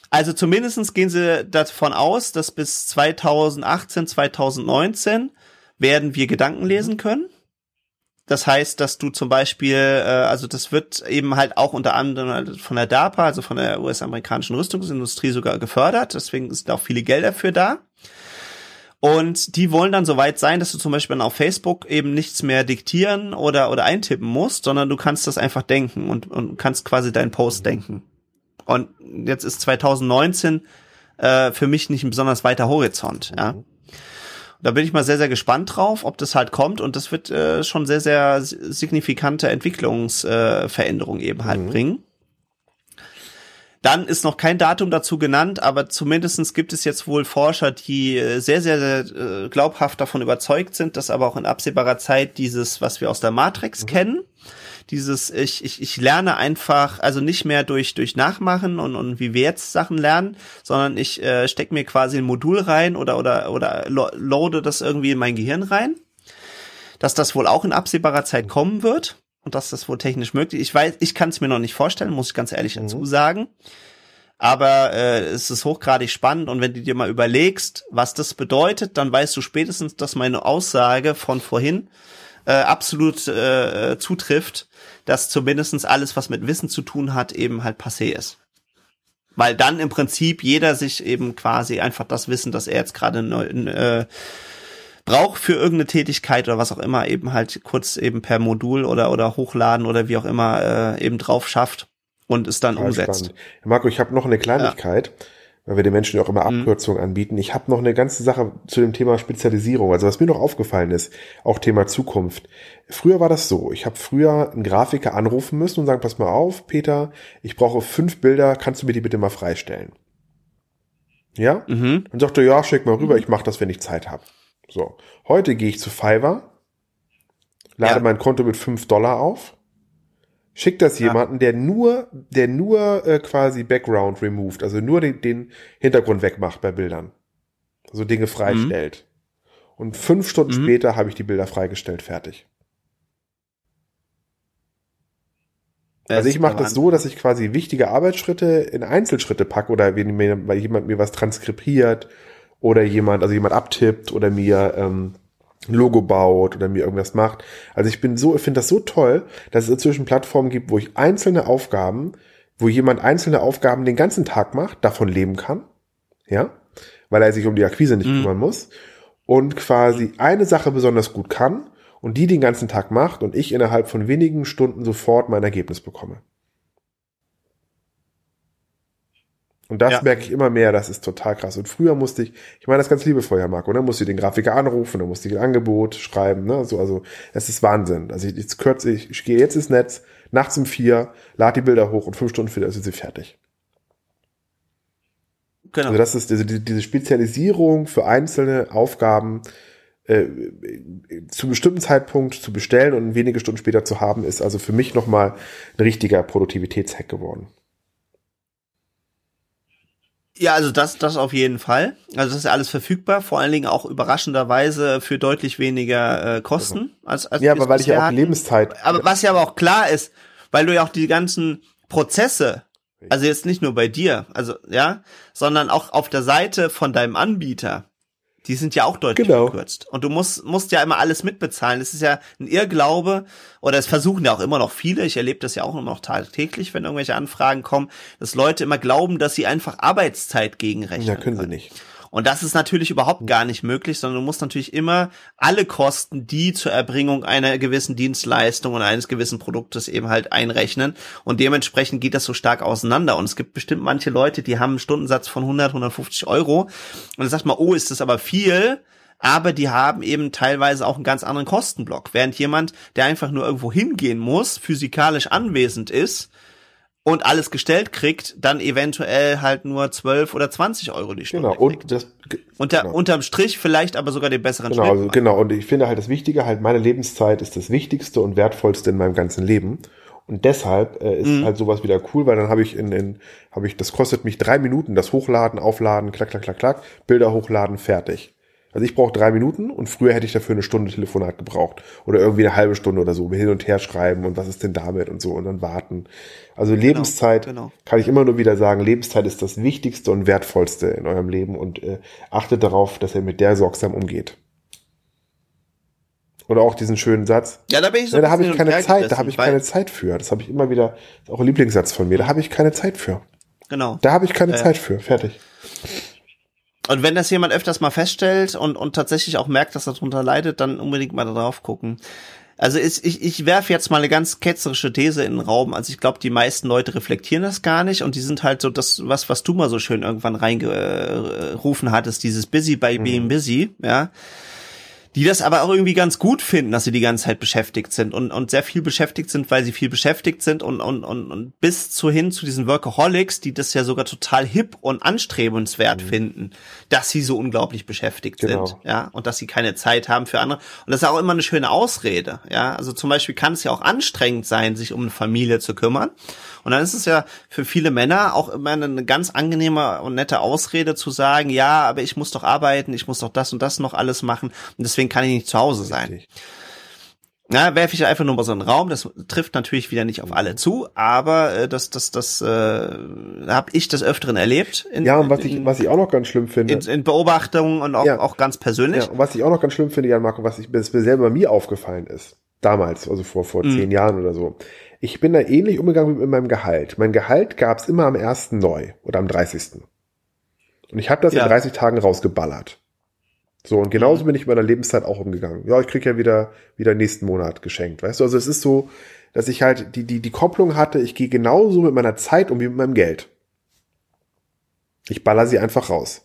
Also zumindestens gehen sie davon aus, dass bis 2018, 2019 werden wir Gedanken lesen können. Das heißt, dass du zum Beispiel, äh, also das wird eben halt auch unter anderem von der DARPA, also von der US-amerikanischen Rüstungsindustrie sogar gefördert. Deswegen sind auch viele Gelder für da. Und die wollen dann so weit sein, dass du zum Beispiel auf Facebook eben nichts mehr diktieren oder, oder eintippen musst, sondern du kannst das einfach denken und, und kannst quasi deinen Post denken. Und jetzt ist 2019 äh, für mich nicht ein besonders weiter Horizont, ja. Da bin ich mal sehr, sehr gespannt drauf, ob das halt kommt und das wird äh, schon sehr, sehr signifikante Entwicklungsveränderungen äh, eben halt mhm. bringen. Dann ist noch kein Datum dazu genannt, aber zumindestens gibt es jetzt wohl Forscher, die äh, sehr, sehr, sehr äh, glaubhaft davon überzeugt sind, dass aber auch in absehbarer Zeit dieses, was wir aus der Matrix mhm. kennen, dieses ich, ich, ich lerne einfach, also nicht mehr durch, durch Nachmachen und, und wie wir jetzt Sachen lernen, sondern ich äh, stecke mir quasi ein Modul rein oder, oder, oder loade das irgendwie in mein Gehirn rein. Dass das wohl auch in absehbarer Zeit kommen wird und dass das wohl technisch möglich ist. Ich weiß, ich kann es mir noch nicht vorstellen, muss ich ganz ehrlich dazu mhm. sagen. Aber äh, es ist hochgradig spannend und wenn du dir mal überlegst, was das bedeutet, dann weißt du spätestens, dass meine Aussage von vorhin äh, absolut äh, zutrifft, dass zumindestens alles, was mit Wissen zu tun hat, eben halt passé ist. Weil dann im Prinzip jeder sich eben quasi einfach das Wissen, das er jetzt gerade äh, braucht für irgendeine Tätigkeit oder was auch immer eben halt kurz eben per Modul oder oder hochladen oder wie auch immer äh, eben drauf schafft und es dann Total umsetzt. Spannend. Marco, ich habe noch eine Kleinigkeit. Ja weil wir den Menschen ja auch immer mhm. Abkürzungen mhm. anbieten. Ich habe noch eine ganze Sache zu dem Thema Spezialisierung. Also was mir noch aufgefallen ist, auch Thema Zukunft. Früher war das so, ich habe früher einen Grafiker anrufen müssen und sagen, pass mal auf, Peter, ich brauche fünf Bilder, kannst du mir die bitte mal freistellen? Ja? Mhm. Und sagte, ja, schick mal rüber, mhm. ich mache das, wenn ich Zeit habe. So. Heute gehe ich zu Fiverr, lade ja. mein Konto mit fünf Dollar auf, schick das ja. jemanden, der nur, der nur äh, quasi Background removed, also nur den, den Hintergrund wegmacht bei Bildern. Also Dinge freistellt. Mhm. Und fünf Stunden mhm. später habe ich die Bilder freigestellt, fertig. also ich mache das so, dass ich quasi wichtige Arbeitsschritte in Einzelschritte packe oder wenn mir, weil jemand mir was transkribiert oder jemand, also jemand abtippt oder mir ähm, ein Logo baut oder mir irgendwas macht. Also ich bin so, ich finde das so toll, dass es inzwischen Plattformen gibt, wo ich einzelne Aufgaben, wo jemand einzelne Aufgaben den ganzen Tag macht, davon leben kann, ja, weil er sich um die Akquise nicht mhm. kümmern muss und quasi eine Sache besonders gut kann und die den ganzen Tag macht und ich innerhalb von wenigen Stunden sofort mein Ergebnis bekomme. Und das ja. merke ich immer mehr, das ist total krass. Und früher musste ich, ich meine das ganz liebevoll, Herr Marco, ne? musste ich den Grafiker anrufen, dann musste ich ein Angebot schreiben, ne? So, also, es ist Wahnsinn. Also ich, jetzt kürze ich, ich gehe jetzt ins Netz, nachts um vier, lade die Bilder hoch und fünf Stunden später sind sie fertig. Genau. Also das ist diese, diese Spezialisierung für einzelne Aufgaben äh, zu bestimmten Zeitpunkt zu bestellen und wenige Stunden später zu haben, ist also für mich nochmal ein richtiger Produktivitätshack geworden. Ja, also das, das auf jeden Fall. Also das ist ja alles verfügbar, vor allen Dingen auch überraschenderweise für deutlich weniger äh, Kosten als, als Ja, aber weil ich ja auch hatten. Lebenszeit. Aber was ja aber auch klar ist, weil du ja auch die ganzen Prozesse, also jetzt nicht nur bei dir, also ja, sondern auch auf der Seite von deinem Anbieter, die sind ja auch deutlich genau. verkürzt. Und du musst, musst ja immer alles mitbezahlen. Das ist ja ein Irrglaube, oder es versuchen ja auch immer noch viele, ich erlebe das ja auch immer noch tagtäglich, wenn irgendwelche Anfragen kommen, dass Leute immer glauben, dass sie einfach Arbeitszeit gegenrechnen. Ja, können, können. sie nicht. Und das ist natürlich überhaupt gar nicht möglich, sondern du musst natürlich immer alle Kosten, die zur Erbringung einer gewissen Dienstleistung und eines gewissen Produktes eben halt einrechnen. Und dementsprechend geht das so stark auseinander. Und es gibt bestimmt manche Leute, die haben einen Stundensatz von 100, 150 Euro. Und dann sagt man, oh, ist das aber viel? aber die haben eben teilweise auch einen ganz anderen Kostenblock. Während jemand, der einfach nur irgendwo hingehen muss, physikalisch anwesend ist, und alles gestellt kriegt, dann eventuell halt nur 12 oder 20 Euro die Stunde. Genau, und das Unter, genau. unterm Strich vielleicht aber sogar den besseren Genau, also, genau, und ich finde halt das Wichtige, halt meine Lebenszeit ist das Wichtigste und Wertvollste in meinem ganzen Leben. Und deshalb äh, ist mhm. halt sowas wieder cool, weil dann habe ich in, in habe ich, das kostet mich drei Minuten, das Hochladen, Aufladen, klack, klack, klack, klack, Bilder hochladen, fertig. Also ich brauche drei Minuten und früher hätte ich dafür eine Stunde Telefonat gebraucht. Oder irgendwie eine halbe Stunde oder so, hin und her schreiben und was ist denn damit und so und dann warten. Also genau, Lebenszeit genau, kann ich immer nur wieder sagen, Lebenszeit ist das Wichtigste und Wertvollste in eurem Leben und äh, achtet darauf, dass ihr mit der sorgsam umgeht. Oder auch diesen schönen Satz. Ja, da bin ich so. Ja, da habe ich keine Zeit, da habe ich keine Zeit für. Das habe ich immer wieder, ist auch ein Lieblingssatz von mir. Da habe ich keine Zeit für. Genau. Da habe ich keine äh, Zeit für. Fertig. Und wenn das jemand öfters mal feststellt und, und tatsächlich auch merkt, dass er darunter leidet, dann unbedingt mal da drauf gucken. Also ich, ich, ich werfe jetzt mal eine ganz ketzerische These in den Raum. Also ich glaube, die meisten Leute reflektieren das gar nicht und die sind halt so das, was, was du mal so schön irgendwann reingerufen hattest, dieses Busy by being mhm. busy, ja die das aber auch irgendwie ganz gut finden, dass sie die ganze Zeit beschäftigt sind und, und sehr viel beschäftigt sind, weil sie viel beschäftigt sind und, und, und, und bis zu hin zu diesen Workaholics, die das ja sogar total hip und anstrebenswert mhm. finden, dass sie so unglaublich beschäftigt genau. sind, ja, und dass sie keine Zeit haben für andere. Und das ist auch immer eine schöne Ausrede, ja. Also zum Beispiel kann es ja auch anstrengend sein, sich um eine Familie zu kümmern. Und dann ist es ja für viele Männer auch immer eine ganz angenehme und nette Ausrede zu sagen, ja, aber ich muss doch arbeiten, ich muss doch das und das noch alles machen und deswegen kann ich nicht zu Hause sein. Richtig. Na, werfe ich einfach nur mal so einen Raum. Das trifft natürlich wieder nicht auf alle zu, aber äh, das, das, das äh, habe ich des Öfteren erlebt. In, ja, und was ich, was ich auch noch ganz schlimm finde. In, in Beobachtungen und auch, ja. auch ganz persönlich. Ja, und was ich auch noch ganz schlimm finde, Jan Marco, was ich, was mir selber mir aufgefallen ist, damals, also vor, vor mhm. zehn Jahren oder so. Ich bin da ähnlich umgegangen wie mit meinem Gehalt. Mein Gehalt gab's immer am ersten neu oder am 30. Und ich habe das ja. in 30 Tagen rausgeballert. So, und genauso mhm. bin ich mit meiner Lebenszeit auch umgegangen. Ja, ich krieg ja wieder, wieder nächsten Monat geschenkt. Weißt du, also es ist so, dass ich halt die, die, die Kopplung hatte, ich gehe genauso mit meiner Zeit um wie mit meinem Geld. Ich baller sie einfach raus.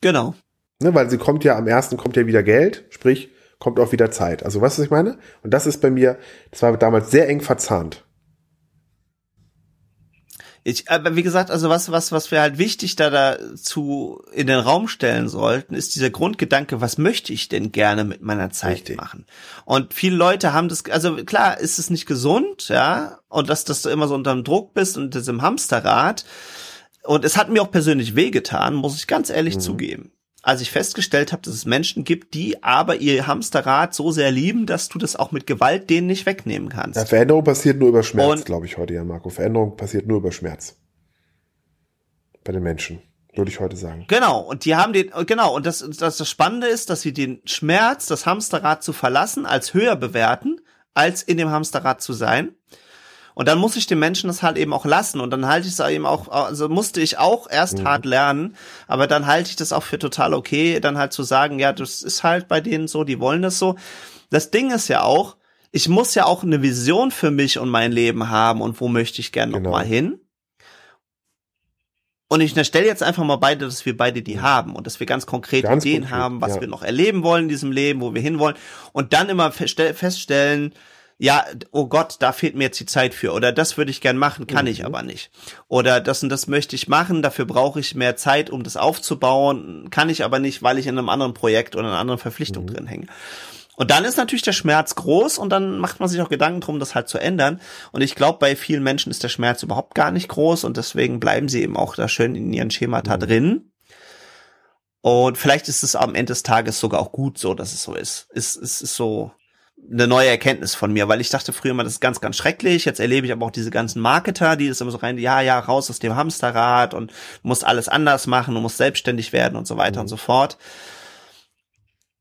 Genau. Ne, weil sie kommt ja am ersten kommt ja wieder Geld, sprich, kommt auch wieder Zeit. Also weißt du, was ich meine? Und das ist bei mir, das war damals sehr eng verzahnt. Ich, aber wie gesagt, also was, was, was wir halt wichtig da dazu in den Raum stellen sollten, ist dieser Grundgedanke, was möchte ich denn gerne mit meiner Zeit Richtig. machen? Und viele Leute haben das, also klar, ist es nicht gesund, ja, und dass, dass du immer so unter dem Druck bist und das im Hamsterrad. Und es hat mir auch persönlich wehgetan, muss ich ganz ehrlich mhm. zugeben als ich festgestellt habe, dass es Menschen gibt, die aber ihr Hamsterrad so sehr lieben, dass du das auch mit Gewalt denen nicht wegnehmen kannst. Ja, Veränderung passiert nur über Schmerz, glaube ich heute, Jan Marco. Veränderung passiert nur über Schmerz. Bei den Menschen, würde ich heute sagen. Genau, und die haben den, genau, und das, das, das Spannende ist, dass sie den Schmerz, das Hamsterrad zu verlassen, als höher bewerten, als in dem Hamsterrad zu sein. Und dann muss ich den Menschen das halt eben auch lassen. Und dann halte ich es eben auch, also musste ich auch erst mhm. hart lernen, aber dann halte ich das auch für total okay, dann halt zu sagen, ja, das ist halt bei denen so, die wollen das so. Das Ding ist ja auch, ich muss ja auch eine Vision für mich und mein Leben haben und wo möchte ich gerne genau. noch mal hin. Und ich stelle jetzt einfach mal beide, dass wir beide die haben und dass wir ganz konkret ganz Ideen konkret, haben, was ja. wir noch erleben wollen in diesem Leben, wo wir hinwollen und dann immer feststellen, ja, oh Gott, da fehlt mir jetzt die Zeit für oder das würde ich gern machen, kann mhm. ich aber nicht. Oder das und das möchte ich machen, dafür brauche ich mehr Zeit, um das aufzubauen, kann ich aber nicht, weil ich in einem anderen Projekt oder einer anderen Verpflichtung mhm. drin hänge. Und dann ist natürlich der Schmerz groß und dann macht man sich auch Gedanken drum, das halt zu ändern. Und ich glaube, bei vielen Menschen ist der Schmerz überhaupt gar nicht groß und deswegen bleiben sie eben auch da schön in ihren Schemata mhm. drin. Und vielleicht ist es am Ende des Tages sogar auch gut so, dass es so ist. Es, es ist so, eine neue Erkenntnis von mir, weil ich dachte früher immer, das ist ganz, ganz schrecklich. Jetzt erlebe ich aber auch diese ganzen Marketer, die das immer so rein, ja, ja, raus aus dem Hamsterrad und musst alles anders machen und musst selbstständig werden und so weiter mhm. und so fort.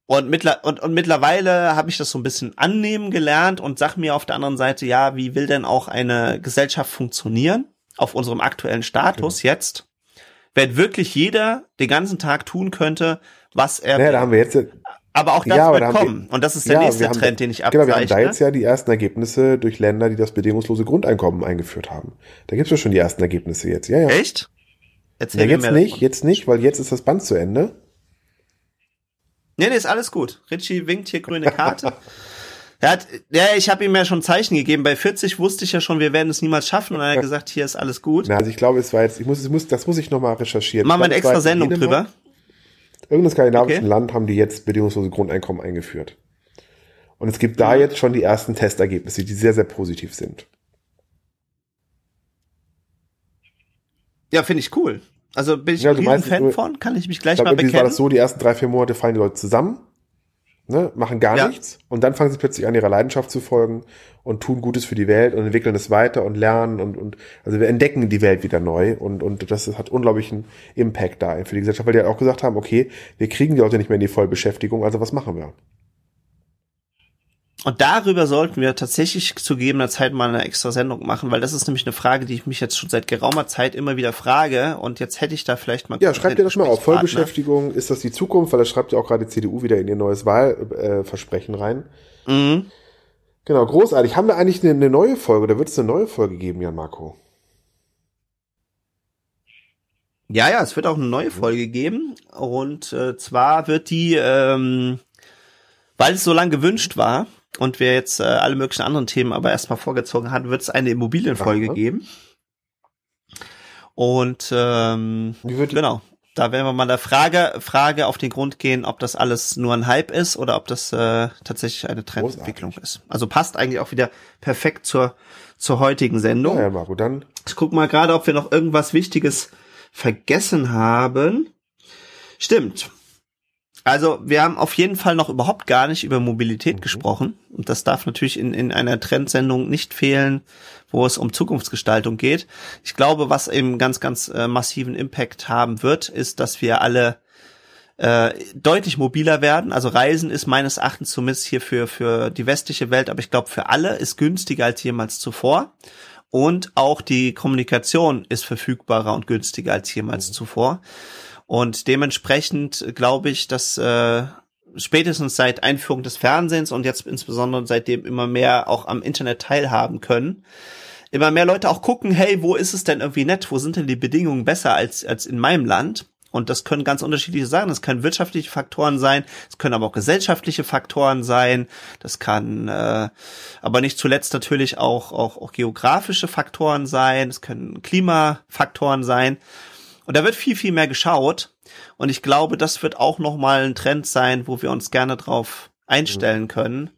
Und, mittler und, und mittlerweile habe ich das so ein bisschen annehmen gelernt und sag mir auf der anderen Seite, ja, wie will denn auch eine Gesellschaft funktionieren auf unserem aktuellen Status okay. jetzt, wenn wirklich jeder den ganzen Tag tun könnte, was er. Ja, da haben wir jetzt aber auch das ja, wird kommen. Und das ist der ja, nächste Trend, haben, den ich abzeichne. Genau, wir haben da jetzt ja die ersten Ergebnisse durch Länder, die das bedingungslose Grundeinkommen eingeführt haben. Da gibt's ja schon die ersten Ergebnisse jetzt. Ja, ja. Echt? Erzähl ja, jetzt mir nicht, davon. jetzt nicht, weil jetzt ist das Band zu Ende. Nee, nee, ist alles gut. Richie winkt hier grüne Karte. [LAUGHS] er hat, ja, ich habe ihm ja schon Zeichen gegeben. Bei 40 wusste ich ja schon, wir werden es niemals schaffen. Und er hat gesagt, hier ist alles gut. Na, also ich glaube, es war jetzt, ich muss, ich muss, das muss ich nochmal recherchieren. Machen wir eine extra Sendung drüber. Irgendein skandinavisches okay. Land haben die jetzt bedingungslose Grundeinkommen eingeführt. Und es gibt da jetzt schon die ersten Testergebnisse, die sehr, sehr positiv sind. Ja, finde ich cool. Also bin ich Ja, ein Fan du- von, kann ich mich gleich Ich mal irgendwie war bekennen. das so, die ersten drei, vier Monate fallen die Leute zusammen, ne, machen gar Ja. nichts und dann fangen sie plötzlich an, ihrer Leidenschaft zu folgen und tun Gutes für die Welt und entwickeln es weiter und lernen und, und also wir entdecken die Welt wieder neu und, und das hat unglaublichen Impact da für die Gesellschaft, weil die halt auch gesagt haben, okay, wir kriegen die Leute nicht mehr in die Vollbeschäftigung, also was machen wir? Und darüber sollten wir tatsächlich zu gegebener Zeit mal eine extra Sendung machen, weil das ist nämlich eine Frage, die ich mich jetzt schon seit geraumer Zeit immer wieder frage. Und jetzt hätte ich da vielleicht mal. Ja, schreibt ihr das mal auf. Vollbeschäftigung, ist das die Zukunft? Weil das schreibt ja auch gerade die CDU wieder in ihr neues Wahlversprechen äh, rein. Mhm. Genau, großartig. Haben wir eigentlich eine, eine neue Folge? Da wird es eine neue Folge geben, Jan Marco. Ja, ja, es wird auch eine neue Folge geben. Und äh, zwar wird die, ähm, weil es so lange gewünscht war und wir jetzt äh, alle möglichen anderen Themen aber erstmal vorgezogen hatten, wird es eine Immobilienfolge Aha. geben. Und ähm, Genau. Da werden wir mal der Frage, Frage auf den Grund gehen, ob das alles nur ein Hype ist oder ob das äh, tatsächlich eine Trendentwicklung ist. Also passt eigentlich auch wieder perfekt zur, zur heutigen Sendung. Ja, Jan Marco, dann Ich guck mal gerade, ob wir noch irgendwas Wichtiges vergessen haben. Stimmt. Also wir haben auf jeden Fall noch überhaupt gar nicht über Mobilität gesprochen. Und das darf natürlich in, in einer Trendsendung nicht fehlen, wo es um Zukunftsgestaltung geht. Ich glaube, was eben ganz, ganz äh, massiven Impact haben wird, ist, dass wir alle äh, deutlich mobiler werden. Also Reisen ist meines Erachtens zumindest hier für, für die westliche Welt, aber ich glaube für alle ist günstiger als jemals zuvor. Und auch die Kommunikation ist verfügbarer und günstiger als jemals zuvor. Und dementsprechend glaube ich, dass äh, spätestens seit Einführung des Fernsehens und jetzt insbesondere seitdem immer mehr auch am Internet teilhaben können, immer mehr Leute auch gucken, hey, wo ist es denn irgendwie nett? Wo sind denn die Bedingungen besser als, als in meinem Land? Und das können ganz unterschiedliche Sachen. Das können wirtschaftliche Faktoren sein, es können aber auch gesellschaftliche Faktoren sein. Das kann äh, aber nicht zuletzt natürlich auch, auch, auch geografische Faktoren sein. Es können Klimafaktoren sein. Und da wird viel, viel mehr geschaut. Und ich glaube, das wird auch nochmal ein Trend sein, wo wir uns gerne drauf einstellen können,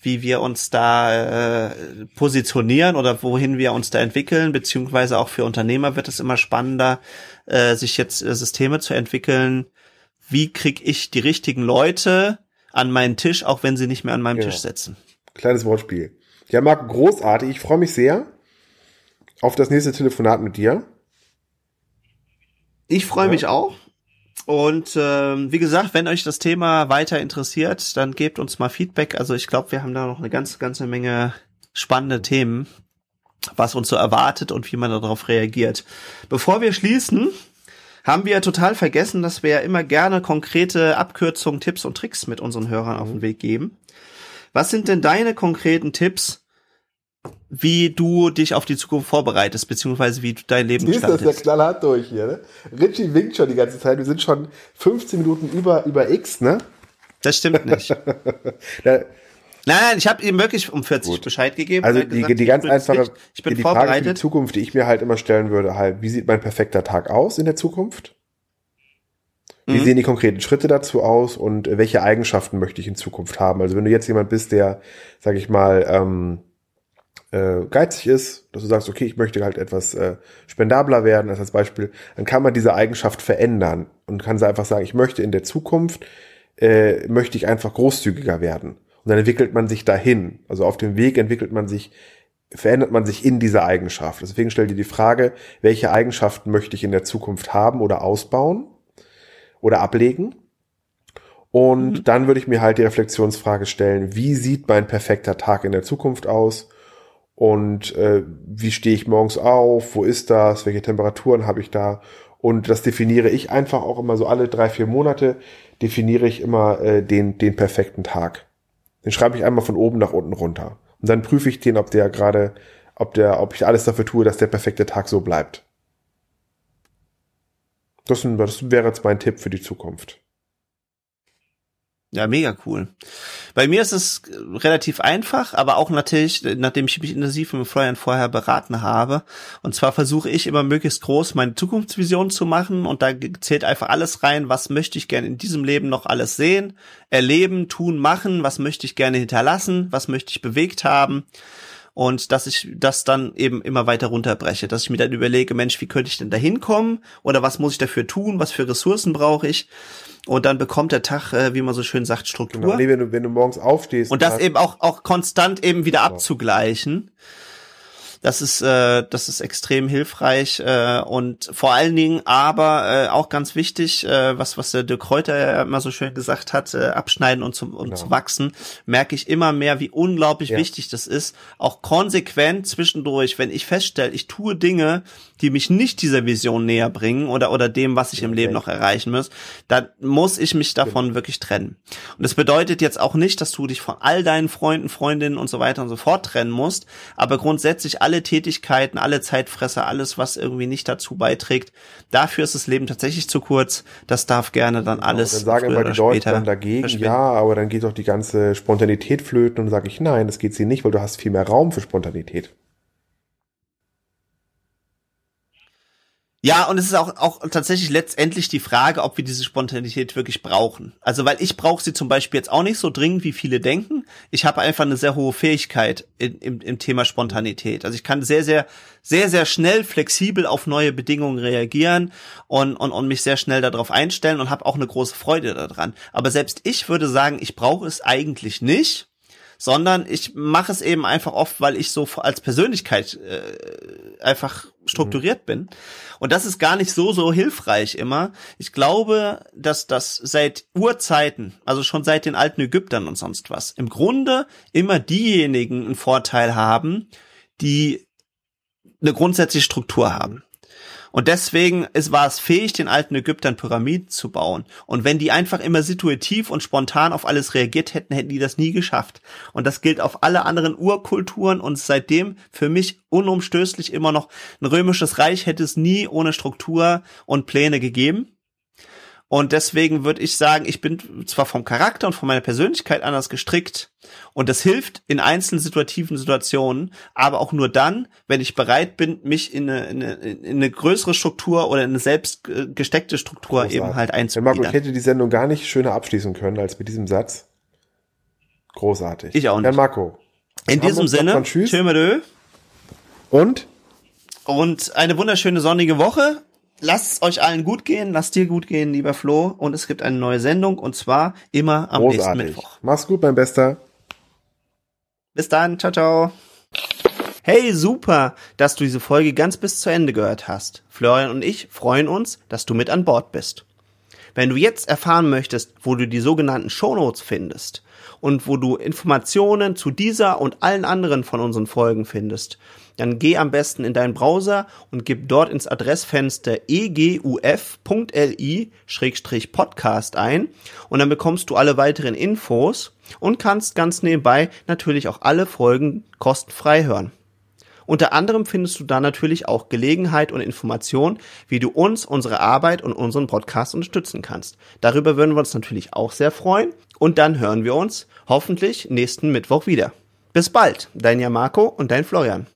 wie wir uns da äh, positionieren oder wohin wir uns da entwickeln, beziehungsweise auch für Unternehmer wird es immer spannender, äh, sich jetzt äh, Systeme zu entwickeln. Wie krieg ich die richtigen Leute an meinen Tisch, auch wenn sie nicht mehr an meinem Genau. Tisch sitzen? kleines Wortspiel. Ja, Marco, großartig. Ich freue mich sehr auf das nächste Telefonat mit dir. Ich freue Ja. mich auch. Und ähm, wie gesagt, wenn euch das Thema weiter interessiert, dann gebt uns mal Feedback. Also ich glaube, wir haben da noch eine ganze, ganze Menge spannende Themen, was uns so erwartet und wie man darauf reagiert. Bevor wir schließen, haben wir total vergessen, dass wir ja immer gerne konkrete Abkürzungen, Tipps und Tricks mit unseren Hörern auf den Weg geben. Was sind denn deine konkreten Tipps, wie du dich auf die Zukunft vorbereitest, beziehungsweise wie du dein Leben Siehst du, das ist ja gestaltest? knallhart durch hier, ne? Richie winkt schon die ganze Zeit. Wir sind schon 15 Minuten über, über X, ne? Das stimmt nicht. [LAUGHS] Da, Nein, nein, ich habe ihm wirklich um 40 Gut. Bescheid gegeben. also die, gesagt, die ganz ich einfache, fit, ich bin die Frage für die vorbereitet. Zukunft, die ich mir halt immer stellen würde, halt, wie sieht mein perfekter Tag aus in der Zukunft? Wie Mhm. sehen die konkreten Schritte dazu aus und welche Eigenschaften möchte ich in Zukunft haben? Also wenn du jetzt jemand bist, der, sag ich mal, ähm, äh, geizig ist, dass du sagst, okay, ich möchte halt etwas äh, spendabler werden, als Beispiel, dann kann man diese Eigenschaft verändern und kann einfach sagen, ich möchte in der Zukunft, äh, möchte ich einfach großzügiger werden. Und dann entwickelt man sich dahin. Also auf dem Weg entwickelt man sich, verändert man sich in dieser Eigenschaft. Deswegen stell dir die Frage, welche Eigenschaften möchte ich in der Zukunft haben oder ausbauen oder ablegen? Und dann würde ich mir halt die Reflexionsfrage stellen, wie sieht mein perfekter Tag in der Zukunft aus? Und äh, wie stehe ich morgens auf? Wo ist das? Welche Temperaturen habe ich da? Und das definiere ich einfach auch immer so alle drei, vier Monate, definiere ich immer äh, den, den perfekten Tag. Den schreibe ich einmal von oben nach unten runter. Und dann prüfe ich den, ob der gerade, ob der, ob ich alles dafür tue, dass der perfekte Tag so bleibt. Das, das wäre jetzt mein Tipp für die Zukunft. Ja, mega cool. Bei mir ist es relativ einfach, aber auch natürlich, nachdem ich mich intensiv mit Florian vorher beraten habe. Und zwar versuche ich immer möglichst groß meine Zukunftsvision zu machen. Und da zählt einfach alles rein, was möchte ich gerne in diesem Leben noch alles sehen, erleben, tun, machen, was möchte ich gerne hinterlassen, was möchte ich bewegt haben. Und dass ich das dann eben immer weiter runterbreche, dass ich mir dann überlege, Mensch, wie könnte ich denn da hinkommen? Oder was muss ich dafür tun, was für Ressourcen brauche ich und dann bekommt der Tag, äh, wie man so schön sagt, Struktur. Genau, nee, wenn du, wenn du morgens aufstehst. Und das eben auch, auch konstant eben wieder abzugleichen. Das ist, äh, das ist extrem hilfreich äh, und vor allen Dingen aber äh, auch ganz wichtig, äh, was was der Dirk Kräuter ja immer so schön gesagt hat, äh, abschneiden und zum um genau. zu wachsen, merke ich immer mehr, wie unglaublich ja. wichtig das ist, auch konsequent zwischendurch, wenn ich feststelle, ich tue Dinge, die mich nicht dieser Vision näher bringen oder oder dem, was ich im Leben noch erreichen muss, dann muss ich mich davon ja. wirklich trennen. Und das bedeutet jetzt auch nicht, dass du dich von all deinen Freunden, Freundinnen und so weiter und so fort trennen musst, aber grundsätzlich alle Tätigkeiten, alle Zeitfresser, alles, was irgendwie nicht dazu beiträgt. Dafür ist das Leben tatsächlich zu kurz. Das darf gerne dann alles. Genau, dann sagen immer die Leute dann dagegen, ja, aber dann geht doch die ganze Spontanität flöten und sage ich, nein, das geht sie nicht, weil du hast viel mehr Raum für Spontanität. Ja, und es ist auch, auch tatsächlich letztendlich die Frage, ob wir diese Spontanität wirklich brauchen. Also, weil ich brauche sie zum Beispiel jetzt auch nicht so dringend, wie viele denken. Ich habe einfach eine sehr hohe Fähigkeit in, im, im Thema Spontanität. Also ich kann sehr, sehr, sehr, sehr schnell flexibel auf neue Bedingungen reagieren und, und, und mich sehr schnell darauf einstellen und habe auch eine große Freude daran. Aber selbst ich würde sagen, ich brauche es eigentlich nicht sondern ich mache es eben einfach oft, weil ich so als Persönlichkeit äh, einfach strukturiert mhm. bin. Und das ist gar nicht so, so hilfreich immer. Ich glaube, dass das seit Urzeiten, also schon seit den alten Ägyptern und sonst was, im Grunde immer diejenigen einen Vorteil haben, die eine grundsätzliche Struktur haben. Und deswegen ist, war es fähig, den alten Ägyptern Pyramiden zu bauen. Und wenn die einfach immer situativ und spontan auf alles reagiert hätten, hätten die das nie geschafft. Und das gilt auf alle anderen Urkulturen und seitdem für mich unumstößlich immer noch ein römisches Reich hätte es nie ohne Struktur und Pläne gegeben. Und deswegen würde ich sagen, ich bin zwar vom Charakter und von meiner Persönlichkeit anders gestrickt und das hilft in einzelnen situativen Situationen, aber auch nur dann, wenn ich bereit bin, mich in eine, in eine, in eine größere Struktur oder in eine selbst gesteckte Struktur Großartig. eben halt einzubinden. Marco, ich hätte die Sendung gar nicht schöner abschließen können als mit diesem Satz. Großartig. Ich auch nicht. Herr Marco. In diesem Sinne, tschüss. Und? Und eine wunderschöne sonnige Woche lasst es euch allen gut gehen, lasst dir gut gehen, lieber Flo. Und es gibt eine neue Sendung und zwar immer am Großartig. nächsten Mittwoch. Mach's gut, mein Bester. Bis dann, ciao, ciao. Hey, super, dass du diese Folge ganz bis zu Ende gehört hast. Florian und ich freuen uns, dass du mit an Bord bist. Wenn du jetzt erfahren möchtest, wo du die sogenannten Shownotes findest und wo du Informationen zu dieser und allen anderen von unseren Folgen findest, dann geh am besten in deinen Browser und gib dort ins Adressfenster eguf.li-podcast ein und dann bekommst du alle weiteren Infos und kannst ganz nebenbei natürlich auch alle Folgen kostenfrei hören. Unter anderem findest du da natürlich auch Gelegenheit und Information, wie du uns, unsere Arbeit und unseren Podcast unterstützen kannst. Darüber würden wir uns natürlich auch sehr freuen und dann hören wir uns hoffentlich nächsten Mittwoch wieder. Bis bald, dein Jamarco und dein Florian.